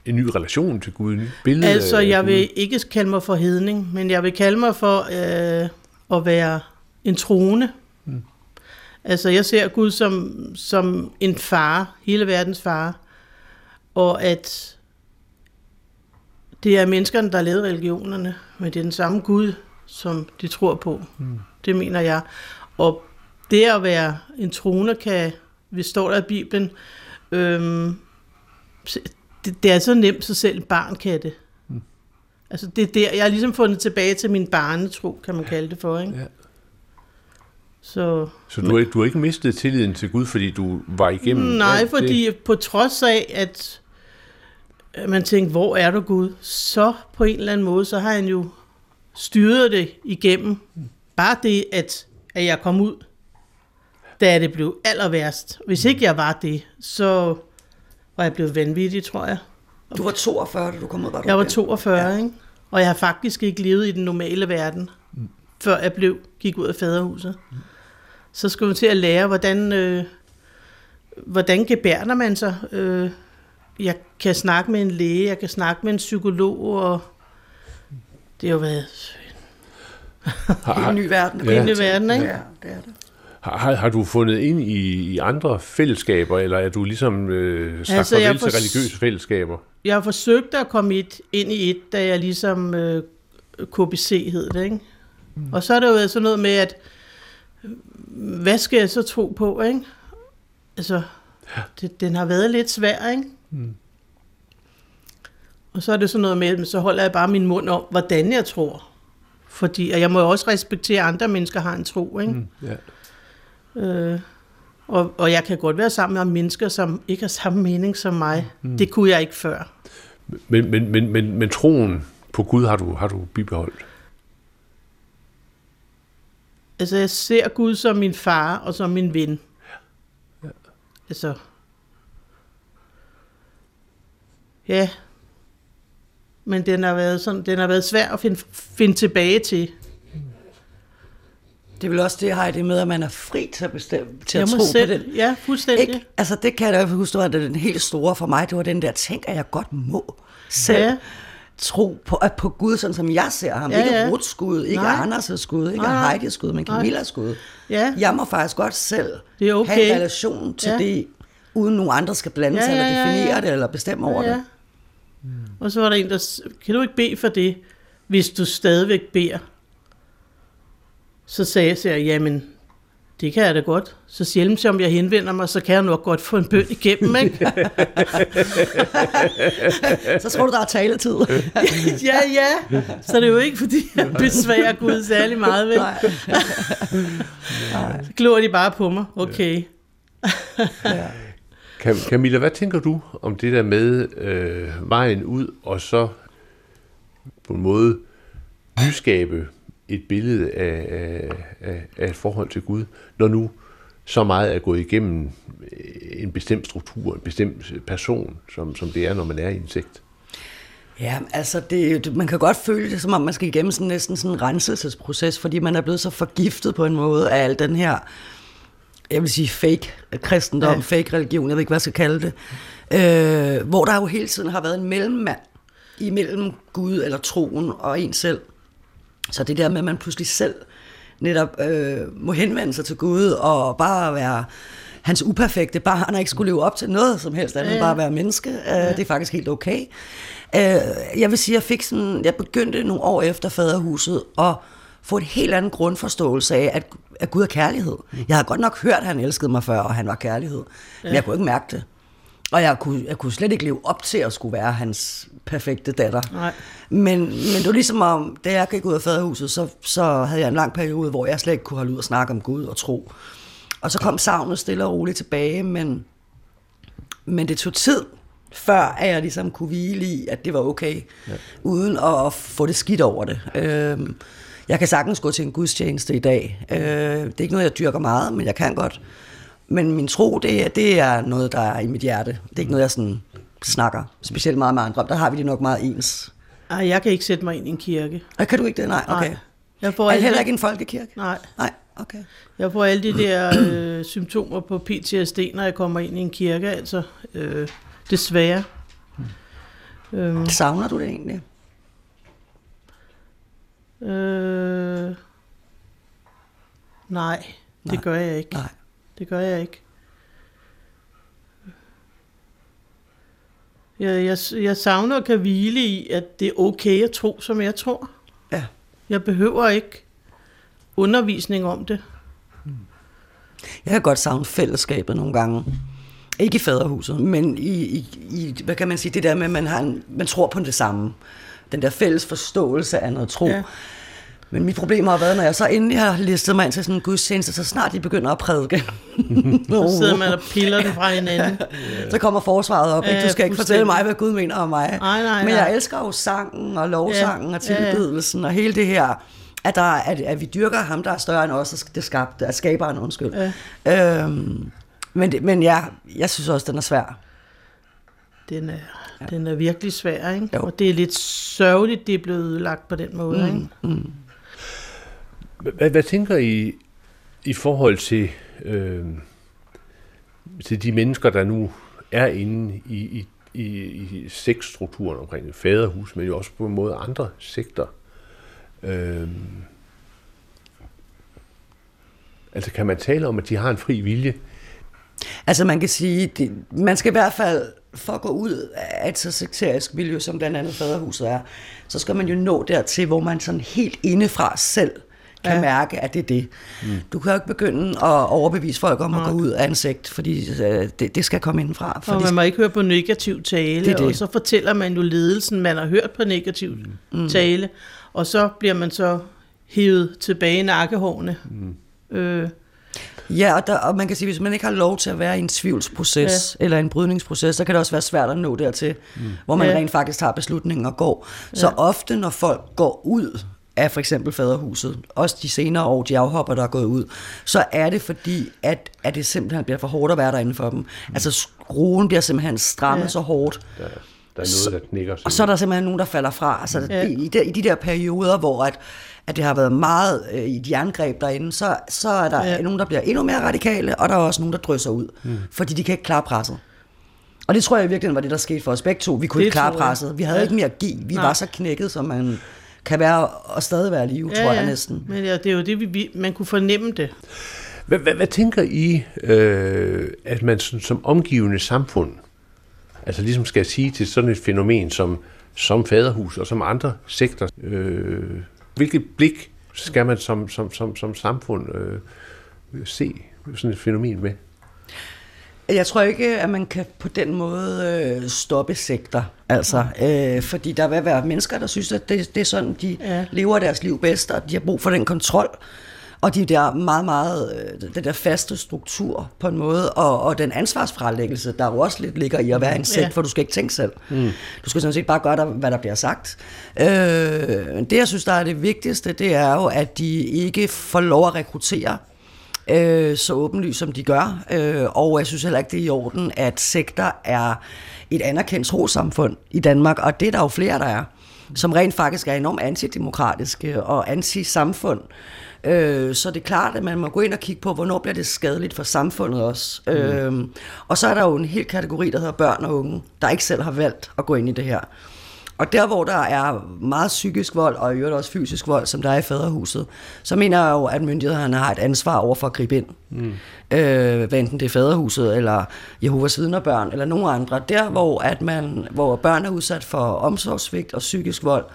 en ny relation til Gud, nyt billede Altså, jeg Gud? vil ikke kalde mig for hedning, men jeg vil kalde mig for øh, at være en troende. Mm. Altså, jeg ser Gud som, som en far, hele verdens far, og at det er menneskerne, der lavet religionerne, men det er den samme Gud, som de tror på. Mm. Det mener jeg. Og det at være en troende kan, hvis står der i Bibelen, øhm, det, det er så nemt, så selv barn kan det. Mm. Altså det er der, jeg har ligesom fundet tilbage til min barnetro, kan man kalde det for, ikke? Ja. Så, Så du du har ikke mistet tilliden til Gud, fordi du var igennem nej, fordi Det. på trods af, at at man tænkte, hvor er du Gud? Så på en eller anden måde, så har han jo styret det igennem. Bare det, at, at jeg kom ud, da det blev aller værst. Hvis ikke jeg var det, så var jeg blevet vanvittig, tror jeg. Du var 42, da du kom ud, var du Jeg var det? 42, ja. ikke? Og jeg har faktisk ikke levet i den normale verden, mm. før jeg blev, gik ud af faderhuset. Mm. Så skulle man til at lære, hvordan, øh, hvordan gebærder man sig. Øh, jeg kan snakke med en læge, jeg kan snakke med en psykolog, og det har jo været Helt ny verden. Ja. en ny verden, ikke? Ja, det er det. Har, har- du fundet ind i, i andre fællesskaber, eller er du ligesom øh, sagt Altså, farvel til religiøse fællesskaber? Jeg har forsøgt at komme et, ind i et, da jeg ligesom øh, KBC hed det, ikke? Mm. Og så er det jo været sådan noget med, at øh, hvad skal jeg så tro på, ikke? Altså, det, den har været lidt svær, ikke? Mm. Og så er det sådan noget med, at så holder jeg bare min mund om, hvordan jeg tror. Fordi, og jeg må jo også respektere, at andre mennesker har en tro, ikke? Mm. Ja. Øh, og, og jeg kan godt være sammen med mennesker, som ikke har samme mening som mig. Mm. Det kunne jeg ikke før. Men, men, men, men, men troen på Gud har du, har du bibeholdt? Altså, jeg ser Gud som min far og som min ven. Ja. Altså. Ja. Men den har været, sådan, den har været svær at finde, finde tilbage til. Det er vel også det, Heidi, med, at man er fri til at bestemme, til at tro selv, på det. Ja, fuldstændig. Ikke? Altså, det kan jeg da huske, at det er den helt store for mig, det var den der at jeg godt må selv Ja. ja. tro på, at på Gud, sådan som jeg ser ham. Ja, Ja, ikke ja. Ruths Gud, ikke Nej. Anders' Gud, ikke Nej. Heidis Gud, men. Camillas Gud. Ja. Jeg må faktisk godt selv Det er okay. have en relation til Ja. ja. det, uden nogen andre skal blande Ja, sig, ja, eller ja, ja. definere det, eller bestemme over ja. det. Og så var der en, der kan du ikke bede for det, hvis du stadigvæk beder? Så sagde jeg, sagde jeg, jamen, det kan jeg da godt. Så sjældent som jeg henvender mig, så kan jeg nok godt få en bøn igennem, ikke? Så tror du, der er taletid. ja, ja. Så det er jo ikke, fordi jeg besværer Gud særlig meget, vel? Nej. Så glor de bare på mig. Okay. Cam- Camilla, hvad tænker du om det der med øh, vejen ud, og så på en måde nyskabe et billede af, af, af, et forhold til Gud, når nu så meget er gået igennem øh, en bestemt struktur, en bestemt person, som, som det er, når man er i en sekt? Ja, altså det, man kan godt føle det, som om man skal igennem sådan, næsten sådan en renselsesproces, fordi man er blevet så forgiftet på en måde af al den her, jeg vil sige fake kristendom, ja. fake religion, jeg ved ikke, hvad jeg skal kalde det, øh, hvor der jo hele tiden har været en mellemmand imellem Gud eller troen og en selv. Så det der med, at man pludselig selv netop øh, må henvende sig til Gud og bare være hans uperfekte barn og ikke skulle leve op til noget som helst andet, Ja, ja. ja. bare være menneske. Øh, det er faktisk helt okay. Øh, jeg vil sige, jeg fik sådan, jeg begyndte nogle år efter faderhuset at få en helt anden grundforståelse af, at, at Gud er kærlighed. Jeg havde godt nok hørt, at han elskede mig før, og han var kærlighed. Men jeg kunne ikke mærke det. Og jeg kunne, jeg kunne slet ikke leve op til at skulle være hans perfekte datter. Nej. Men, men det var ligesom om, da jeg gik ud af faderhuset, så, så havde jeg en lang periode, hvor jeg slet ikke kunne holde ud og snakke om Gud og tro. Og så kom savnet stille og roligt tilbage, men, men det tog tid, før at jeg ligesom kunne hvile i, at det var okay, ja. uden at, at få det skidt over det. Øh, jeg kan sagtens gå til en gudstjeneste i dag. Øh, det er ikke noget, jeg dyrker meget, men jeg kan godt. Men min tro, det, det er noget, der er i mit hjerte. Det er ikke noget, jeg sådan snakker specielt meget med andre om. Der har vi det nok meget ens. Ej, jeg kan ikke sætte mig ind i en kirke. Ej, kan du ikke det? Nej, okay. Nej. Jeg får er det heller ikke en folkekirke? Nej. Nej, okay. Jeg får alle de der øh, symptomer på PTSD, når jeg kommer ind i en kirke, altså øh, desværre. Hmm. Øhm. Savner du det egentlig? Øh, nej, det nej. gør jeg ikke. Nej. Det gør jeg ikke. Jeg, jeg, jeg savner at kan hvile i, at det er okay at tro, som jeg tror. Ja. Jeg behøver ikke undervisning om det. Jeg kan godt savne fællesskabet nogle gange. Ikke i faderhuset, men i, i, i hvad kan man sige, det der med, at man, har en, man tror på det samme. Den der fælles forståelse af noget tro. Ja. Men mit problem har været, når jeg så endelig har listet mig ind til sådan en gudstjeneste, så snart de begynder at prædike. så sidder man og piller det fra hinanden. så kommer forsvaret op. Ikke? Du skal ikke fortælle mig, hvad Gud mener om mig. Nej, nej, Men jeg elsker jo sangen og lovsangen og tilbedelsen og hele det her at, der, at, at vi dyrker ham, der er større end os, det skabte, at skaberen, undskyld. Ja. Øhm, men, det, men ja, jeg synes også, den er svær. Den er, ja. den er virkelig svær, ikke? Jo. Og det er lidt sørgeligt, det er blevet lagt på den måde, mm, ikke? Mm. Hvad, hvad tænker I i forhold til, øh, til de mennesker, der nu er inde i, i, i, i sexstrukturen omkring faderhus, men jo også på en måde andre sektorer? Øh, altså kan man tale om, at de har en fri vilje? Altså man kan sige, det, man skal i hvert fald for at gå ud af et så sekterisk miljø, som blandt andet faderhuset er, så skal man jo nå dertil, hvor man sådan helt indefra selv kan ja. mærke, at det er det. Mm. Du kan jo ikke begynde at overbevise folk om at gå ud af en sekt, fordi øh, det, det skal komme indenfra. Fordi... Og man må ikke høre på negativ tale, det det. og så fortæller man jo ledelsen, man har hørt på negativ mm. tale, og så bliver man så hævet tilbage i nakkehårene. Mm. Øh, Ja, og, der, og man kan sige, hvis man ikke har lov til at være i en tvivlsproces, ja. eller en brydningsproces, så kan det også være svært at nå dertil, mm. hvor man ja. rent faktisk tager beslutningen og går. Så ja. ofte, når folk går ud af for eksempel faderhuset, også de senere år, de afhopper, der er gået ud, så er det fordi, at, at det simpelthen bliver for hårdt at være derinde for dem. Mm. Altså skruen bliver simpelthen strammet ja. så hårdt. Ja. Der er noget, der knækker. Og så er der simpelthen nogen, der falder fra. Altså, ja. i, de, I de der perioder, hvor at, at det har været meget øh, i et jerngreb derinde, så, så er der ja. nogen, der bliver endnu mere radikale, og der er også nogen, der drysser ud, mm. fordi de kan ikke klare presset. Og det tror jeg virkelig var det, der skete for os begge to. Vi kunne det ikke klare presset. Vi havde ja. ikke mere at give. Vi Nej. var så knækket, som man kan være og stadig være live, ja, tror jeg ja. næsten. Men ja, det er jo det, vi, man kunne fornemme det. Hvad, hvad, hvad tænker I, øh, at man som, som omgivende samfund, altså ligesom skal sige til sådan et fænomen som, som faderhus og som andre sektor, øh, hvilket blik skal man som, som, som, som samfund øh, se sådan et fænomen med? Jeg tror ikke, at man kan på den måde øh, stoppe sekter. Altså, øh, fordi der vil være mennesker, der synes, at det, det er sådan, de ja. lever deres liv bedst, og de har brug for den kontrol. Og de der meget, meget, øh, den der faste struktur på en måde, og, og den ansvarsfralæggelse, der jo også lidt ligger i at være en sekt, ja. for du skal ikke tænke selv. Mm. Du skal sådan set bare gøre, hvad der bliver sagt. Øh, det, jeg synes, der er det vigtigste, det er jo, at de ikke får lov at rekruttere øh, så åbenlyst, som de gør. Øh, og jeg synes heller ikke, det er i orden, at sekter er et anerkendt trosamfund i Danmark, og det er der jo flere, der er, som rent faktisk er enormt antidemokratiske og anti-samfund. Øh, så det er klart, at man må gå ind og kigge på, hvornår bliver det skadeligt for samfundet også. Mm. Øh, og så er der jo en hel kategori, der hedder børn og unge, der ikke selv har valgt at gå ind i det her. Og der, hvor der er meget psykisk vold, og i øvrigt også fysisk vold, som der er i faderhuset, så mener jeg jo, at myndighederne har et ansvar over for at gribe ind. Mm. Øh, hvad enten det er faderhuset, eller Jehovas vidnerbørn, eller nogen andre. Der, hvor, at man, hvor børn er udsat for omsorgsvigt og psykisk vold,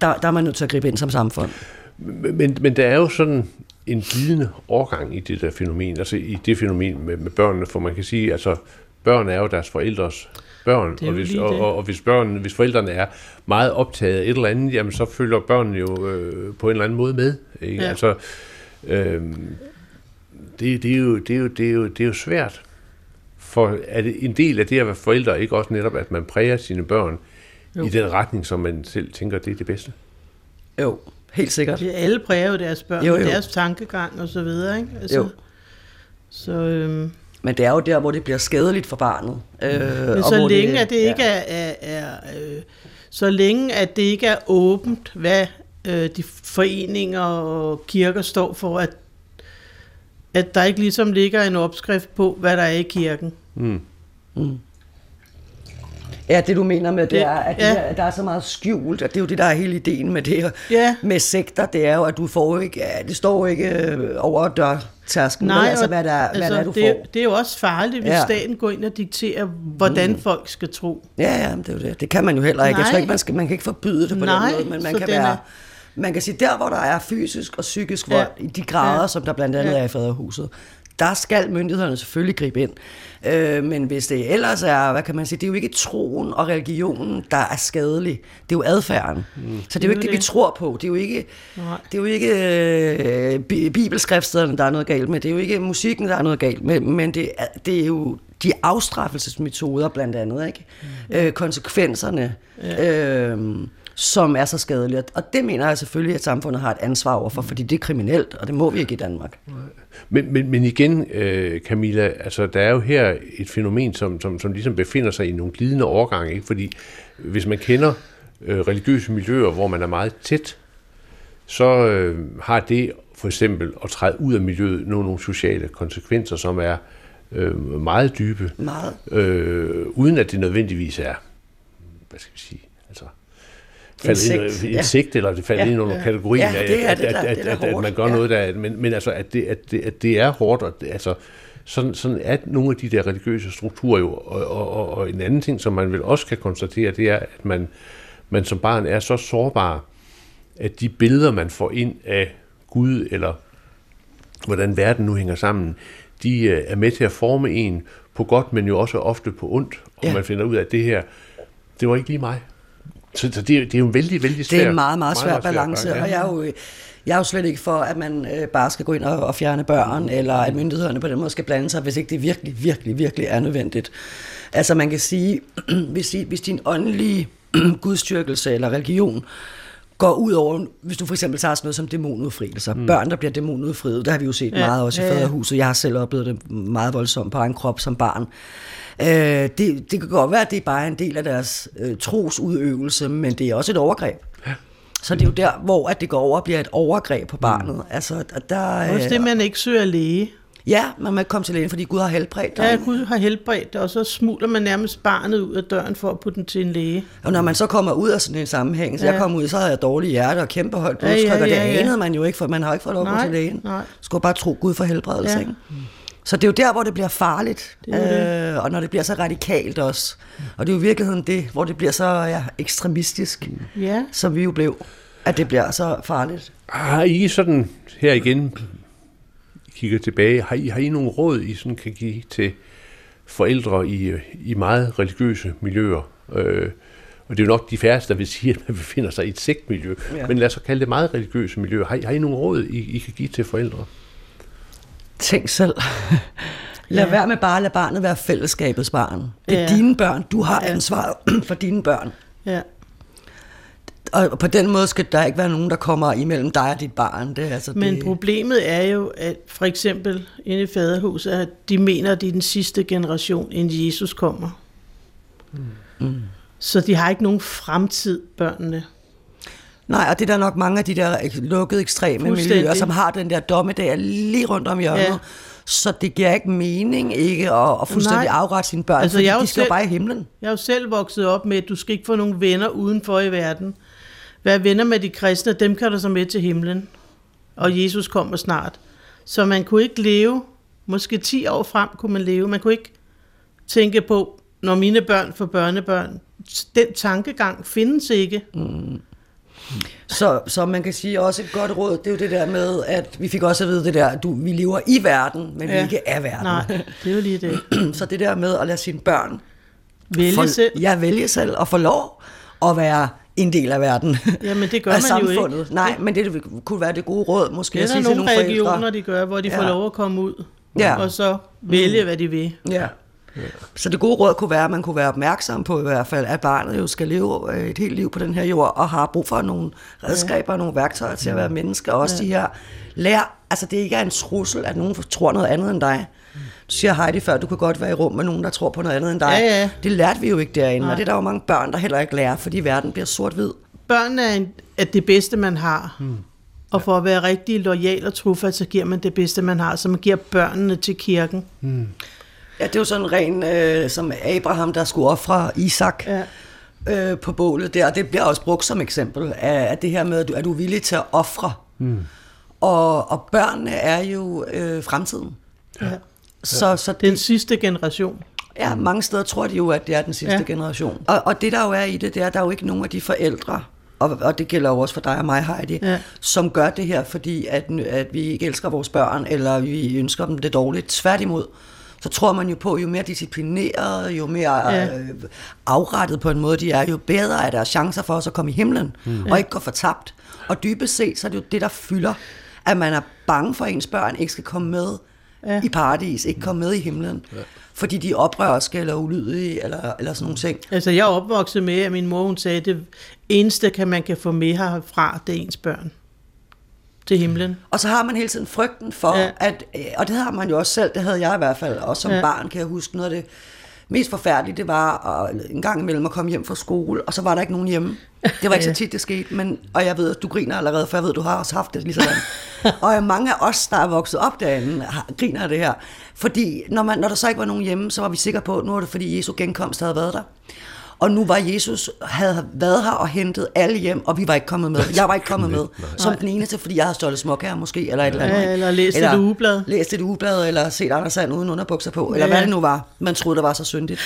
der, der er man nødt til at gribe ind som samfund. Men, men der er jo sådan en glidende overgang i det der fænomen, altså i det fænomen med, med børnene, for man kan sige, altså børn er jo deres forældres børn, og hvis, og, og, og hvis, børn, hvis forældrene er meget optaget af et eller andet, jamen så følger børnene jo øh, på en eller anden måde med. Ikke? Ja. Altså, øh, det, det, er jo, det, er jo, det, er jo, det er jo svært. For er det en del af det at være forældre ikke også netop, at man præger sine børn jo. i den retning, som man selv tænker, det er det bedste? Jo, helt sikkert. Det alle præger jo deres børn, jo, jo. deres tankegang og så videre, ikke? Altså, Jo. Så, øhm, Men det er jo der, hvor det bliver skadeligt for barnet. Øh, men og så hvor længe, at det ikke er, er, er øh, så længe, at det ikke er åbent, hvad øh, de foreninger og kirker står for, at, at der ikke ligesom ligger en opskrift på, hvad der er i kirken. Mm. Ja, det du mener med det, Det- er, at, ja. ja. der, der er så meget skjult, og det er jo det, der er hele ideen med det her. Ja. Med sekter, det er jo, at du får ikke, ja, det står ikke øh, over dørtærsken, Nej, altså hvad, der, altså, hvad der er, du det, får. det er jo også farligt, hvis Ja. ja. staten går ind og dikterer, hvordan mm. folk skal tro. Ja, ja, det er jo det. Det kan man jo heller ikke. Jeg tror Nej. ikke, man, skal, man kan ikke forbyde det på Nej, den måde, men man kan være... er- Man kan sige, der hvor der er fysisk og psykisk Ja. vold, i de grader, Ja. som der blandt andet Ja. er i faderhuset, der skal myndighederne selvfølgelig gribe ind. Øh, men hvis det ellers er, hvad kan man sige, det er jo ikke troen og religionen, der er skadelig. Det er jo adfærden. Mm. Så det er jo ikke det, vi tror på. Det er jo ikke, Nej. det er jo ikke øh, bi- bibelskriftstederne, der er noget galt med. Det er jo ikke musikken, der er noget galt med. Men det er, det er jo de afstraffelsesmetoder blandt andet, ikke? Mm. Øh, konsekvenserne, ja. øh, som er så skadelige. Og det mener jeg selvfølgelig, at samfundet har et ansvar overfor, fordi det er kriminelt, og det må vi ikke i Danmark. Men, men, men igen, øh, Camilla, altså der er jo her et fænomen, som, som, som ligesom befinder sig i nogle glidende overgange, ikke? fordi hvis man kender øh, religiøse miljøer, hvor man er meget tæt, så øh, har det for eksempel at træde ud af miljøet nogle, nogle sociale konsekvenser, som er øh, meget dybe, Meget. øh, uden at det nødvendigvis er, hvad skal vi sige, sekt, ind, ja. en sekt, eller det falder Ja. ind under kategorien Ja, af, det er at, det at, at, det at, at, man gør ja. noget, der er, men, men altså, at det, at, det, at det er hårdt, og det, altså, sådan, sådan er nogle af de der religiøse strukturer jo, og, og, og, og en anden ting, som man vel også kan konstatere, det er, at man, man som barn er så sårbar, at de billeder, man får ind af Gud, eller hvordan verden nu hænger sammen, de øh, er med til at forme en på godt, men jo også ofte på ondt, og Ja. man finder ud af, at det her, det var ikke lige mig. Så, så det, er- det er jo en vældig, vældig svær Det er en meget, meget svær balance, bakke, og jeg er jo... Jeg er jo slet ikke for, at man øh, bare skal gå ind og, og fjerne børn, eller at myndighederne på den måde skal blande sig, hvis ikke det virkelig, virkelig, virkelig er nødvendigt. Altså man kan sige, hvis, hvis din åndelige gudstyrkelse eller religion går ud over, hvis du for eksempel tager sådan noget som dæmonudfrielser, mm. børn, der bliver dæmonudfriet, der har vi jo set ja. Ja, meget også i ja, ja. faderhuset. Jeg har selv oplevet det meget voldsomt på egen krop som barn. Øh, det, det kan godt være, at det er bare en del af deres øh, trosudøvelse, men det er også et overgreb. Så det er jo der, hvor at det går over og bliver et overgreb på barnet. Mm. Altså, der, Også det, man ikke søger læge. Ja, man må ikke komme til lægen, fordi Gud har helbredt dig. Ja, Gud har helbredt det, og så smuler man nærmest barnet ud af døren for at putte den til en læge. Og når man så kommer ud af sådan en sammenhæng, så ja. Ja. jeg kom ud, så havde jeg dårlig hjerte og kæmpe højt Ja, ja, blodtryk, og det ja, ja. anede man jo ikke, for man har ikke fået lov at gå til lægen. nej. Skulle bare tro Gud for helbredelse, Ja. ikke? Så det er jo der, hvor det bliver farligt, Det er øh, og når det bliver så radikalt også. Og det er jo i virkeligheden det, hvor det bliver så ja, ekstremistisk, Ja, som vi jo blev, at det bliver så farligt. Har I sådan, her igen, kigger tilbage, har I, har I nogle råd, I sådan kan give til forældre i, i meget religiøse miljøer? Øh, og det er jo nok de færreste, der vil sige, at man befinder sig i et sektmiljø. Ja. Ja. Men lad os så kalde det meget religiøse miljøer. Har I, har I nogle råd, I, I kan give til forældre? Tænk selv. Lad Ja. være med bare at lade barnet være fællesskabets barn. Det er Ja. dine børn. Du har Ja. ansvaret for dine børn. ja. Og på den måde skal der ikke være nogen, der kommer imellem dig og dit barn. Det, er altså, Men det, problemet er jo, at for eksempel inde i faderhuset, at de mener, at de er den sidste generation, inden Jesus kommer. Mm. Så de har ikke nogen fremtid, børnene. Nej, og det er der nok mange af de der lukkede ekstreme miljøer, som har den der dommedag lige rundt om hjørnet. Ja. Så det giver ikke mening ikke at, at fuldstændig Nej. afrette sine børn, Altså, jeg de skal selv- bare i himlen. Jeg er jo selv vokset op med, at du skal ikke få nogen venner udenfor i verden. Vær venner med de kristne, dem kan du så med til himlen. Og Jesus kommer snart. Så man kunne ikke leve, måske 10 år frem kunne man leve, man kunne ikke tænke på, når mine børn får børnebørn. Den tankegang findes ikke. Så, så man kan sige også et godt råd, det er jo det der med, at vi fik også at vide det der, du, vi lever i verden, men ja. vi ikke er verden. Nej, det er jo lige det. så det der med at lade sine børn Vælge for, selv. Ja, vælge selv og få lov at være en del af verden. Jamen, det gør man jo ikke. samfundet. Nej, men det kunne være det gode råd, måske Det er at der sige til nogle nogle regioner, forældre. de gør, hvor de får Ja. lov at komme ud, Ja. og så vælge, hvad de vil. Ja. Så det gode råd kunne være, at man kunne være opmærksom på i hvert fald, at barnet jo skal leve øh, et helt liv på den her jord, og har brug for nogle redskaber og nogle værktøjer til at være menneske. Og også de her lær, altså det ikke er en trussel, at nogen tror noget andet end dig. Du siger Heidi før, du kan godt være i rum med nogen, der tror på noget andet end dig. Ja, ja. Det lærte vi jo ikke derinde, Nej. og det er der jo mange børn, der heller ikke lærer, fordi verden bliver sort-hvid. Børn er, en, er det bedste, man har. Hmm. Og for at være rigtig lojal og trofast, så giver man det bedste, man har. Så man giver børnene til kirken. Ja, det er jo sådan ren, øh, som Abraham, der skulle ofre Isak Ja. øh, på bålet der. Det bliver også brugt som eksempel af, af det her med, at du, er du villig til at ofre. Mm. Og, og børnene er jo øh, fremtiden. Ja. Så, så Den det, sidste generation. ja, mange steder tror de jo, at det er den sidste Ja. ja. generation. Og, og det der jo er i det, det er, at der er jo ikke nogen af de forældre, og, og det gælder jo også for dig og mig, Heidi, Ja. som gør det her, fordi at, at vi ikke elsker vores børn, eller vi ønsker dem det dårligt. Tværtimod, så tror man jo på, jo mere disciplineret, jo mere Ja. øh, afrettet på en måde de er, jo bedre er deres chancer for os at komme i himlen, mm. og ikke gå fortabt. Og dybest set, så er det jo det, der fylder, at man er bange for, at ens børn ikke skal komme med Ja. ja. i paradis, ikke komme med i himlen, ja. fordi de er oprørske eller ulydige, eller, eller sådan nogle ting. Altså, jeg er opvokset med, at min mor hun sagde, at det eneste, kan man kan få med herfra, det er ens børn. Til himlen. Og så har man hele tiden frygten for, Ja. at, øh, og det har man jo også selv, det havde jeg i hvert fald, også som Ja. barn kan jeg huske, noget af det mest forfærdelige, det var at, en gang imellem at komme hjem fra skole, og så var der ikke nogen hjemme. Det var ikke så tit, det skete, men, og jeg ved, at du griner allerede, for jeg ved, at du har også haft det lige sådan. og mange af os, der er vokset op derinde, griner af det her. Fordi når, man, når der så ikke var nogen hjemme, så var vi sikre på, at nu var det, fordi Jesu genkomst havde været der. Og nu var Jesus, havde været her og hentet alle hjem, og vi var ikke kommet med. Jeg var ikke kommet med, som den eneste, fordi jeg havde stjålet småkager måske, eller et eller andet. Ja, eller læst et ugeblad. Læst et ugeblad, eller set Anders Sand uden underbukser på, eller Ja, hvad ja. det nu var, man troede, der var så syndigt.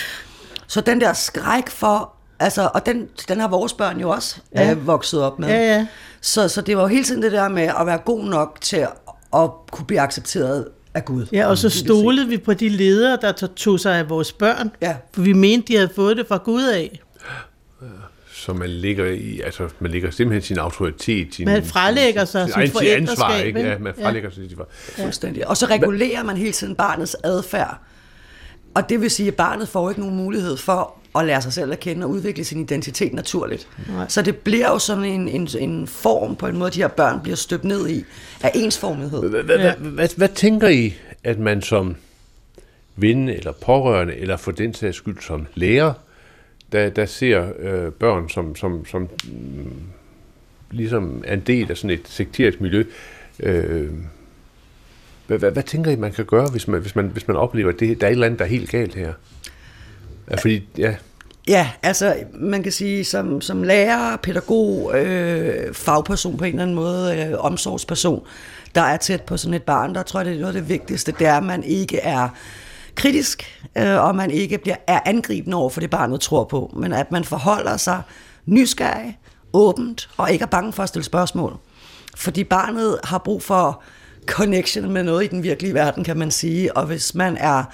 Så den der skræk for, altså, og den, den har vores børn jo også Ja. ja. øh, vokset op med. Ja, ja. Så, så det var jo hele tiden det der med at være god nok til at, at kunne blive accepteret af Gud. Ja, og så stolede vi på de ledere, der tog- sig af vores børn. Ja. For vi mente, de havde fået det fra Gud af. Så man ligger i, altså man ligger simpelthen sin autoritet, sin, Man fralægger sig sin sit egen forældreskab, ansvar, ikke? Ja, man Ja. fralægger sig sit Fuldstændig. Og så regulerer man hele tiden barnets adfærd. Og det vil sige, at barnet får ikke nogen mulighed for at lære sig selv at kende og udvikle sin identitet naturligt. Nej. Så det bliver jo sådan en, en, en form, på en måde, de her børn bliver støbt ned i, af ensformighed. Hvad, tænker I, at man som ven eller pårørende, eller for den sags skyld som lærer, der, der ser øh, børn som, som, som mm, ligesom er en del af sådan et sekteret miljø, øh, hvad, hvad, hvad tænker I, man kan gøre, hvis man, hvis man, hvis man oplever, at det, der er et eller andet, der er helt galt her? Ja, fordi, ja, Ja, altså man kan sige, som, som lærer, pædagog, øh, fagperson på en eller anden måde, øh, omsorgsperson, der er tæt på sådan et barn, der tror jeg, det er noget af det vigtigste, det er, at man ikke er kritisk, øh, og man ikke bliver, er angribende over for det, barnet tror på, men at man forholder sig nysgerrig, åbent, og ikke er bange for at stille spørgsmål. Fordi barnet har brug for connection med noget i den virkelige verden, kan man sige, og hvis man er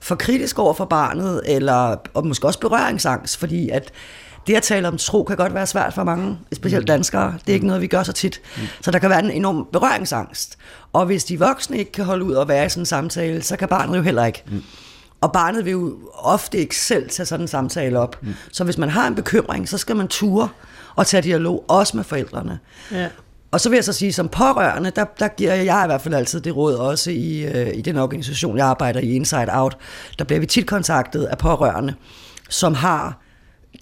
for kritisk over for barnet, eller og måske også berøringsangst, fordi at det at tale om tro kan godt være svært for mange, specielt danskere. Det er ikke noget, vi gør så tit. Så der kan være en enorm berøringsangst. Og hvis de voksne ikke kan holde ud og være i sådan en samtale, så kan barnet jo heller ikke. Og barnet vil jo ofte ikke selv tage sådan en samtale op. Så hvis man har en bekymring, så skal man ture og tage dialog, også med forældrene. Ja. Og så vil jeg så sige, som pårørende, der, der giver jeg i hvert fald altid det råd, også i, øh, i den organisation, jeg arbejder i, Inside Out, der bliver vi tit kontaktet af pårørende, som har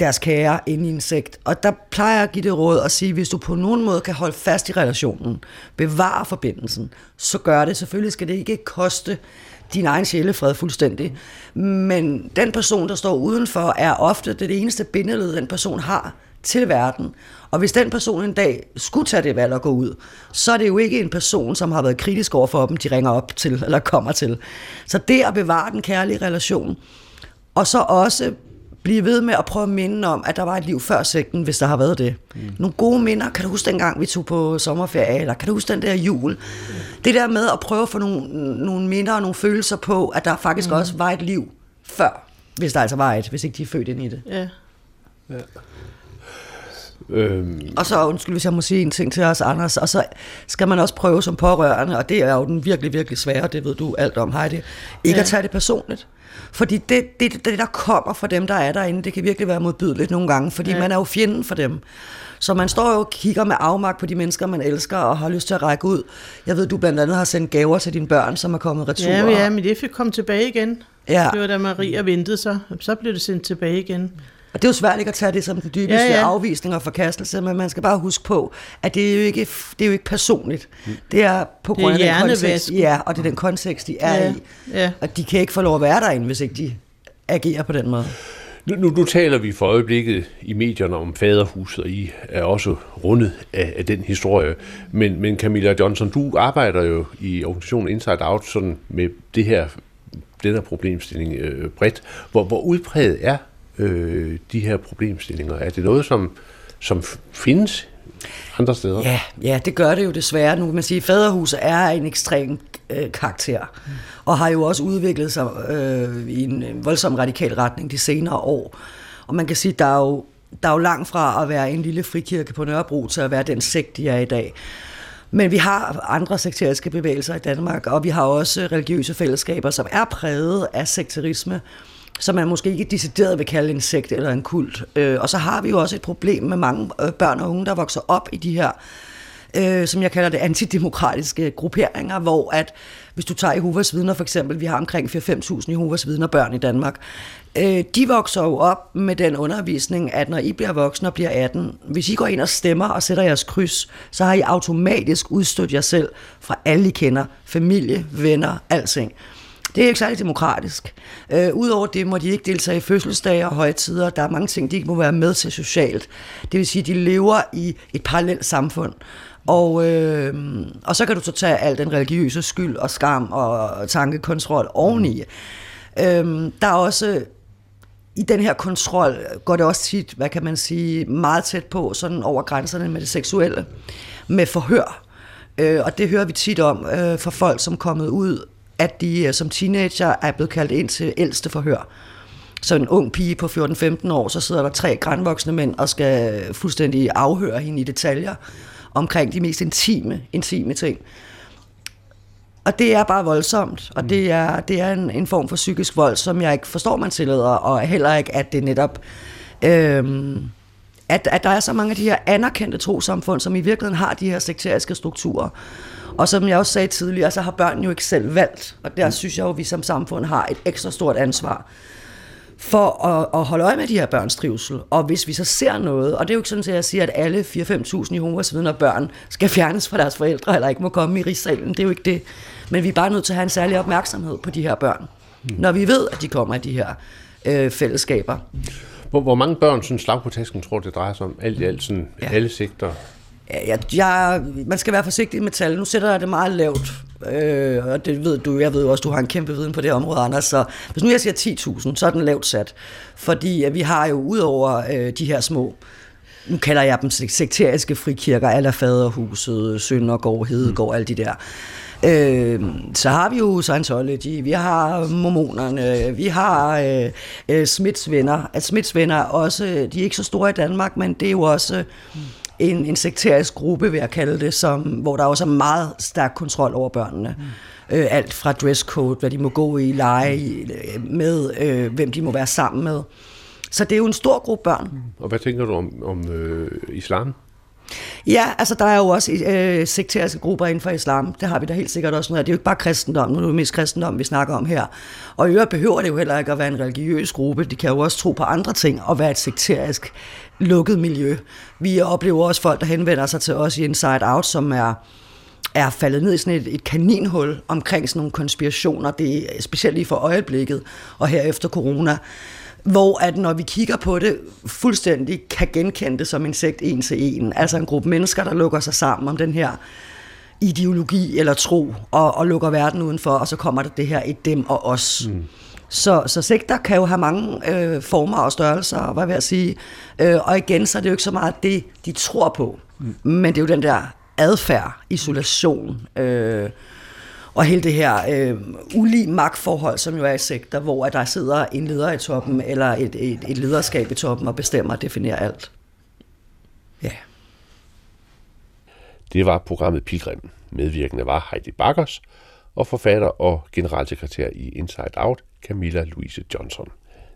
deres kære inde i en sekt. Og der plejer jeg at give det råd og sige, hvis du på nogen måde kan holde fast i relationen, bevare forbindelsen, så gør det. Selvfølgelig skal det ikke koste din egen sjælefred fuldstændig. Men den person, der står udenfor, er ofte det eneste bindeled, den person har til verden. Og hvis den person en dag skulle tage det valg at gå ud, så er det jo ikke en person, som har været kritisk over for dem, de ringer op til eller kommer til. Så det at bevare den kærlige relation, og så også blive ved med at prøve at minde om, at der var et liv før sekten, hvis der har været det. Mm. Nogle gode minder. Kan du huske dengang, vi tog på sommerferie? Eller kan du huske den der jul? Det der med at prøve at få nogle, nogle minder og nogle følelser på, at der faktisk mm. også var et liv før. Hvis der altså var et, hvis ikke de er født ind i det. Ja. Øhm. Og så, undskyld, hvis jeg må sige en ting til os, Anders, og så skal man også prøve som pårørende, og det er jo den virkelig, virkelig svære, det ved du alt om, Heidi, ikke ja. at tage det personligt. Fordi det, det, det, der kommer fra dem, der er derinde, det kan virkelig være modbydeligt nogle gange, fordi ja. man er jo fjenden for dem. Så man står jo og kigger med afmagt på de mennesker, man elsker, og har lyst til at række ud. Jeg ved, du blandt andet har sendt gaver til dine børn, som er kommet retur. Ja, ja men det fik komme tilbage igen. Ja. Det var da Maria ventede sig, så blev det sendt tilbage igen. Og det er jo svært ikke at tage det som den dybeste ja, ja. afvisning og forkastelse, men man skal bare huske på, at det er jo ikke, det er jo ikke personligt. Det er på grund af den kontekst, ja, og det er den kontekst, de er ja, i. Ja. Og de kan ikke få lov at være derinde, hvis ikke de agerer på den måde. Nu, nu, nu taler vi for øjeblikket i medierne om faderhuset, og I er også rundet af, af den historie. Men, men Camilla Johnson, du arbejder jo i organisationen Inside Out sådan med det her, den her problemstilling øh, bredt. Hvor, hvor udpræget er øh, de her problemstillinger? Er det noget, som, som findes andre steder? Ja, ja, det gør det jo desværre. Nu kan man sige, at faderhuset er en ekstrem øh, karakter, mm. og har jo også udviklet sig øh, i en voldsom radikal retning de senere år. Og man kan sige, at der er jo, der er jo langt fra at være en lille frikirke på Nørrebro til at være den sekt, de er i dag. Men vi har andre sekteriske bevægelser i Danmark, og vi har også religiøse fællesskaber, som er præget af sekterisme, som man måske ikke decideret vil kalde en sekt eller en kult. Øh, og så har vi jo også et problem med mange øh, børn og unge, der vokser op i de her øh, som jeg kalder det, antidemokratiske grupperinger, hvor at, hvis du tager Jehovas vidner for eksempel, vi har omkring 4-5.000 Jehovas vidner børn i Danmark, øh, de vokser jo op med den undervisning, at når I bliver voksne og bliver 18, hvis I går ind og stemmer og sætter jeres kryds, så har I automatisk udstødt jer selv fra alle I kender, familie, venner, alting. Det er ikke særlig demokratisk. Øh, Udover det må de ikke deltage i fødselsdage og højtider. Der er mange ting, de ikke må være med til socialt. Det vil sige, at de lever i et parallelt samfund. Og, øh, og så kan du så tage al den religiøse skyld og skam og tankekontrol oveni. Øh, der er også i den her kontrol går det også tit, hvad kan man sige, meget tæt på, sådan over grænserne med det seksuelle, med forhør. Øh, og det hører vi tit om øh, fra folk, som er kommet ud, at de øh, som teenager er blevet kaldt ind til ældste forhør. Så en ung pige på 14-15 år, så sidder der tre grænvoksne mænd og skal fuldstændig afhøre hende i detaljer omkring de mest intime, intime ting. Og det er bare voldsomt, og det er, det er en, en form for psykisk vold, som jeg ikke forstår, man tillader, og heller ikke, at det netop... Øhm, at, at der er så mange af de her anerkendte trosamfund, som i virkeligheden har de her sekteriske strukturer. Og som jeg også sagde tidligere, så har børn jo ikke selv valgt, og der synes jeg jo, at vi som samfund har et ekstra stort ansvar for at, at holde øje med de her børns trivsel. Og hvis vi så ser noget, og det er jo ikke sådan, at jeg siger, at alle 4-5.000 Jehovas vidner børn skal fjernes fra deres forældre, eller ikke må komme i rigssalen, det er jo ikke det. Men vi er bare nødt til at have en særlig opmærksomhed på de her børn, mm. når vi ved, at de kommer i de her øh, fællesskaber. Hvor, hvor mange børn, sådan slag på tasken, tror det drejer sig om? Alt i alt, sådan ja. alle sigter? Jeg, jeg, man skal være forsigtig med tal. Nu sætter jeg det meget lavt, øh, og det ved du, jeg ved jo også, du har en kæmpe viden på det område, Anders, så hvis nu jeg siger 10.000, så er den lavt sat, fordi vi har jo ud over øh, de her små, nu kalder jeg dem sekteriske frikirker, eller Faderhuset, Søndergård, Hedegård, mm. alle de der, Øh, så har vi jo Scientology, vi har mormonerne, vi har øh, øh, venner. At Smiths venner også, de er ikke så store i Danmark, men det er jo også mm en, en sekterisk gruppe, vil jeg kalde det, som, hvor der også er meget stærk kontrol over børnene. Mm. Øh, alt fra dresscode, hvad de må gå i, lege øh, med, øh, hvem de må være sammen med. Så det er jo en stor gruppe børn. Mm. Og hvad tænker du om, om øh, islam? Ja, altså der er jo også øh, sekteriske grupper inden for islam. Det har vi da helt sikkert også noget af. Det er jo ikke bare kristendom, nu er det mest kristendom, vi snakker om her. Og i øvrigt behøver det jo heller ikke at være en religiøs gruppe. De kan jo også tro på andre ting og være et sekterisk lukket miljø. Vi oplever også folk, der henvender sig til os i Inside Out, som er er faldet ned i sådan et, et kaninhul omkring sådan nogle konspirationer. Det er specielt lige for øjeblikket, og her efter corona hvor at når vi kigger på det, fuldstændig kan genkende det som en sekt en til en. Altså en gruppe mennesker, der lukker sig sammen om den her ideologi eller tro, og, og lukker verden udenfor, og så kommer der det her et dem og os. Mm. Så, så sekter kan jo have mange øh, former og størrelser, hvad vil jeg sige. Øh, og igen, så er det jo ikke så meget det, de tror på, mm. men det er jo den der adfærd, isolation, øh, og hele det her øh, ulige magtforhold, som jo er i sektor, hvor der sidder en leder i toppen, eller et, et, et lederskab i toppen, og bestemmer og definerer alt. Ja. Det var programmet Pilgrim. Medvirkende var Heidi Bakkers og forfatter og generalsekretær i Inside Out, Camilla Louise Johnson.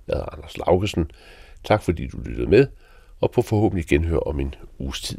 Jeg hedder Anders Laugesen. Tak fordi du lyttede med, og på forhåbentlig genhør om en uges tid.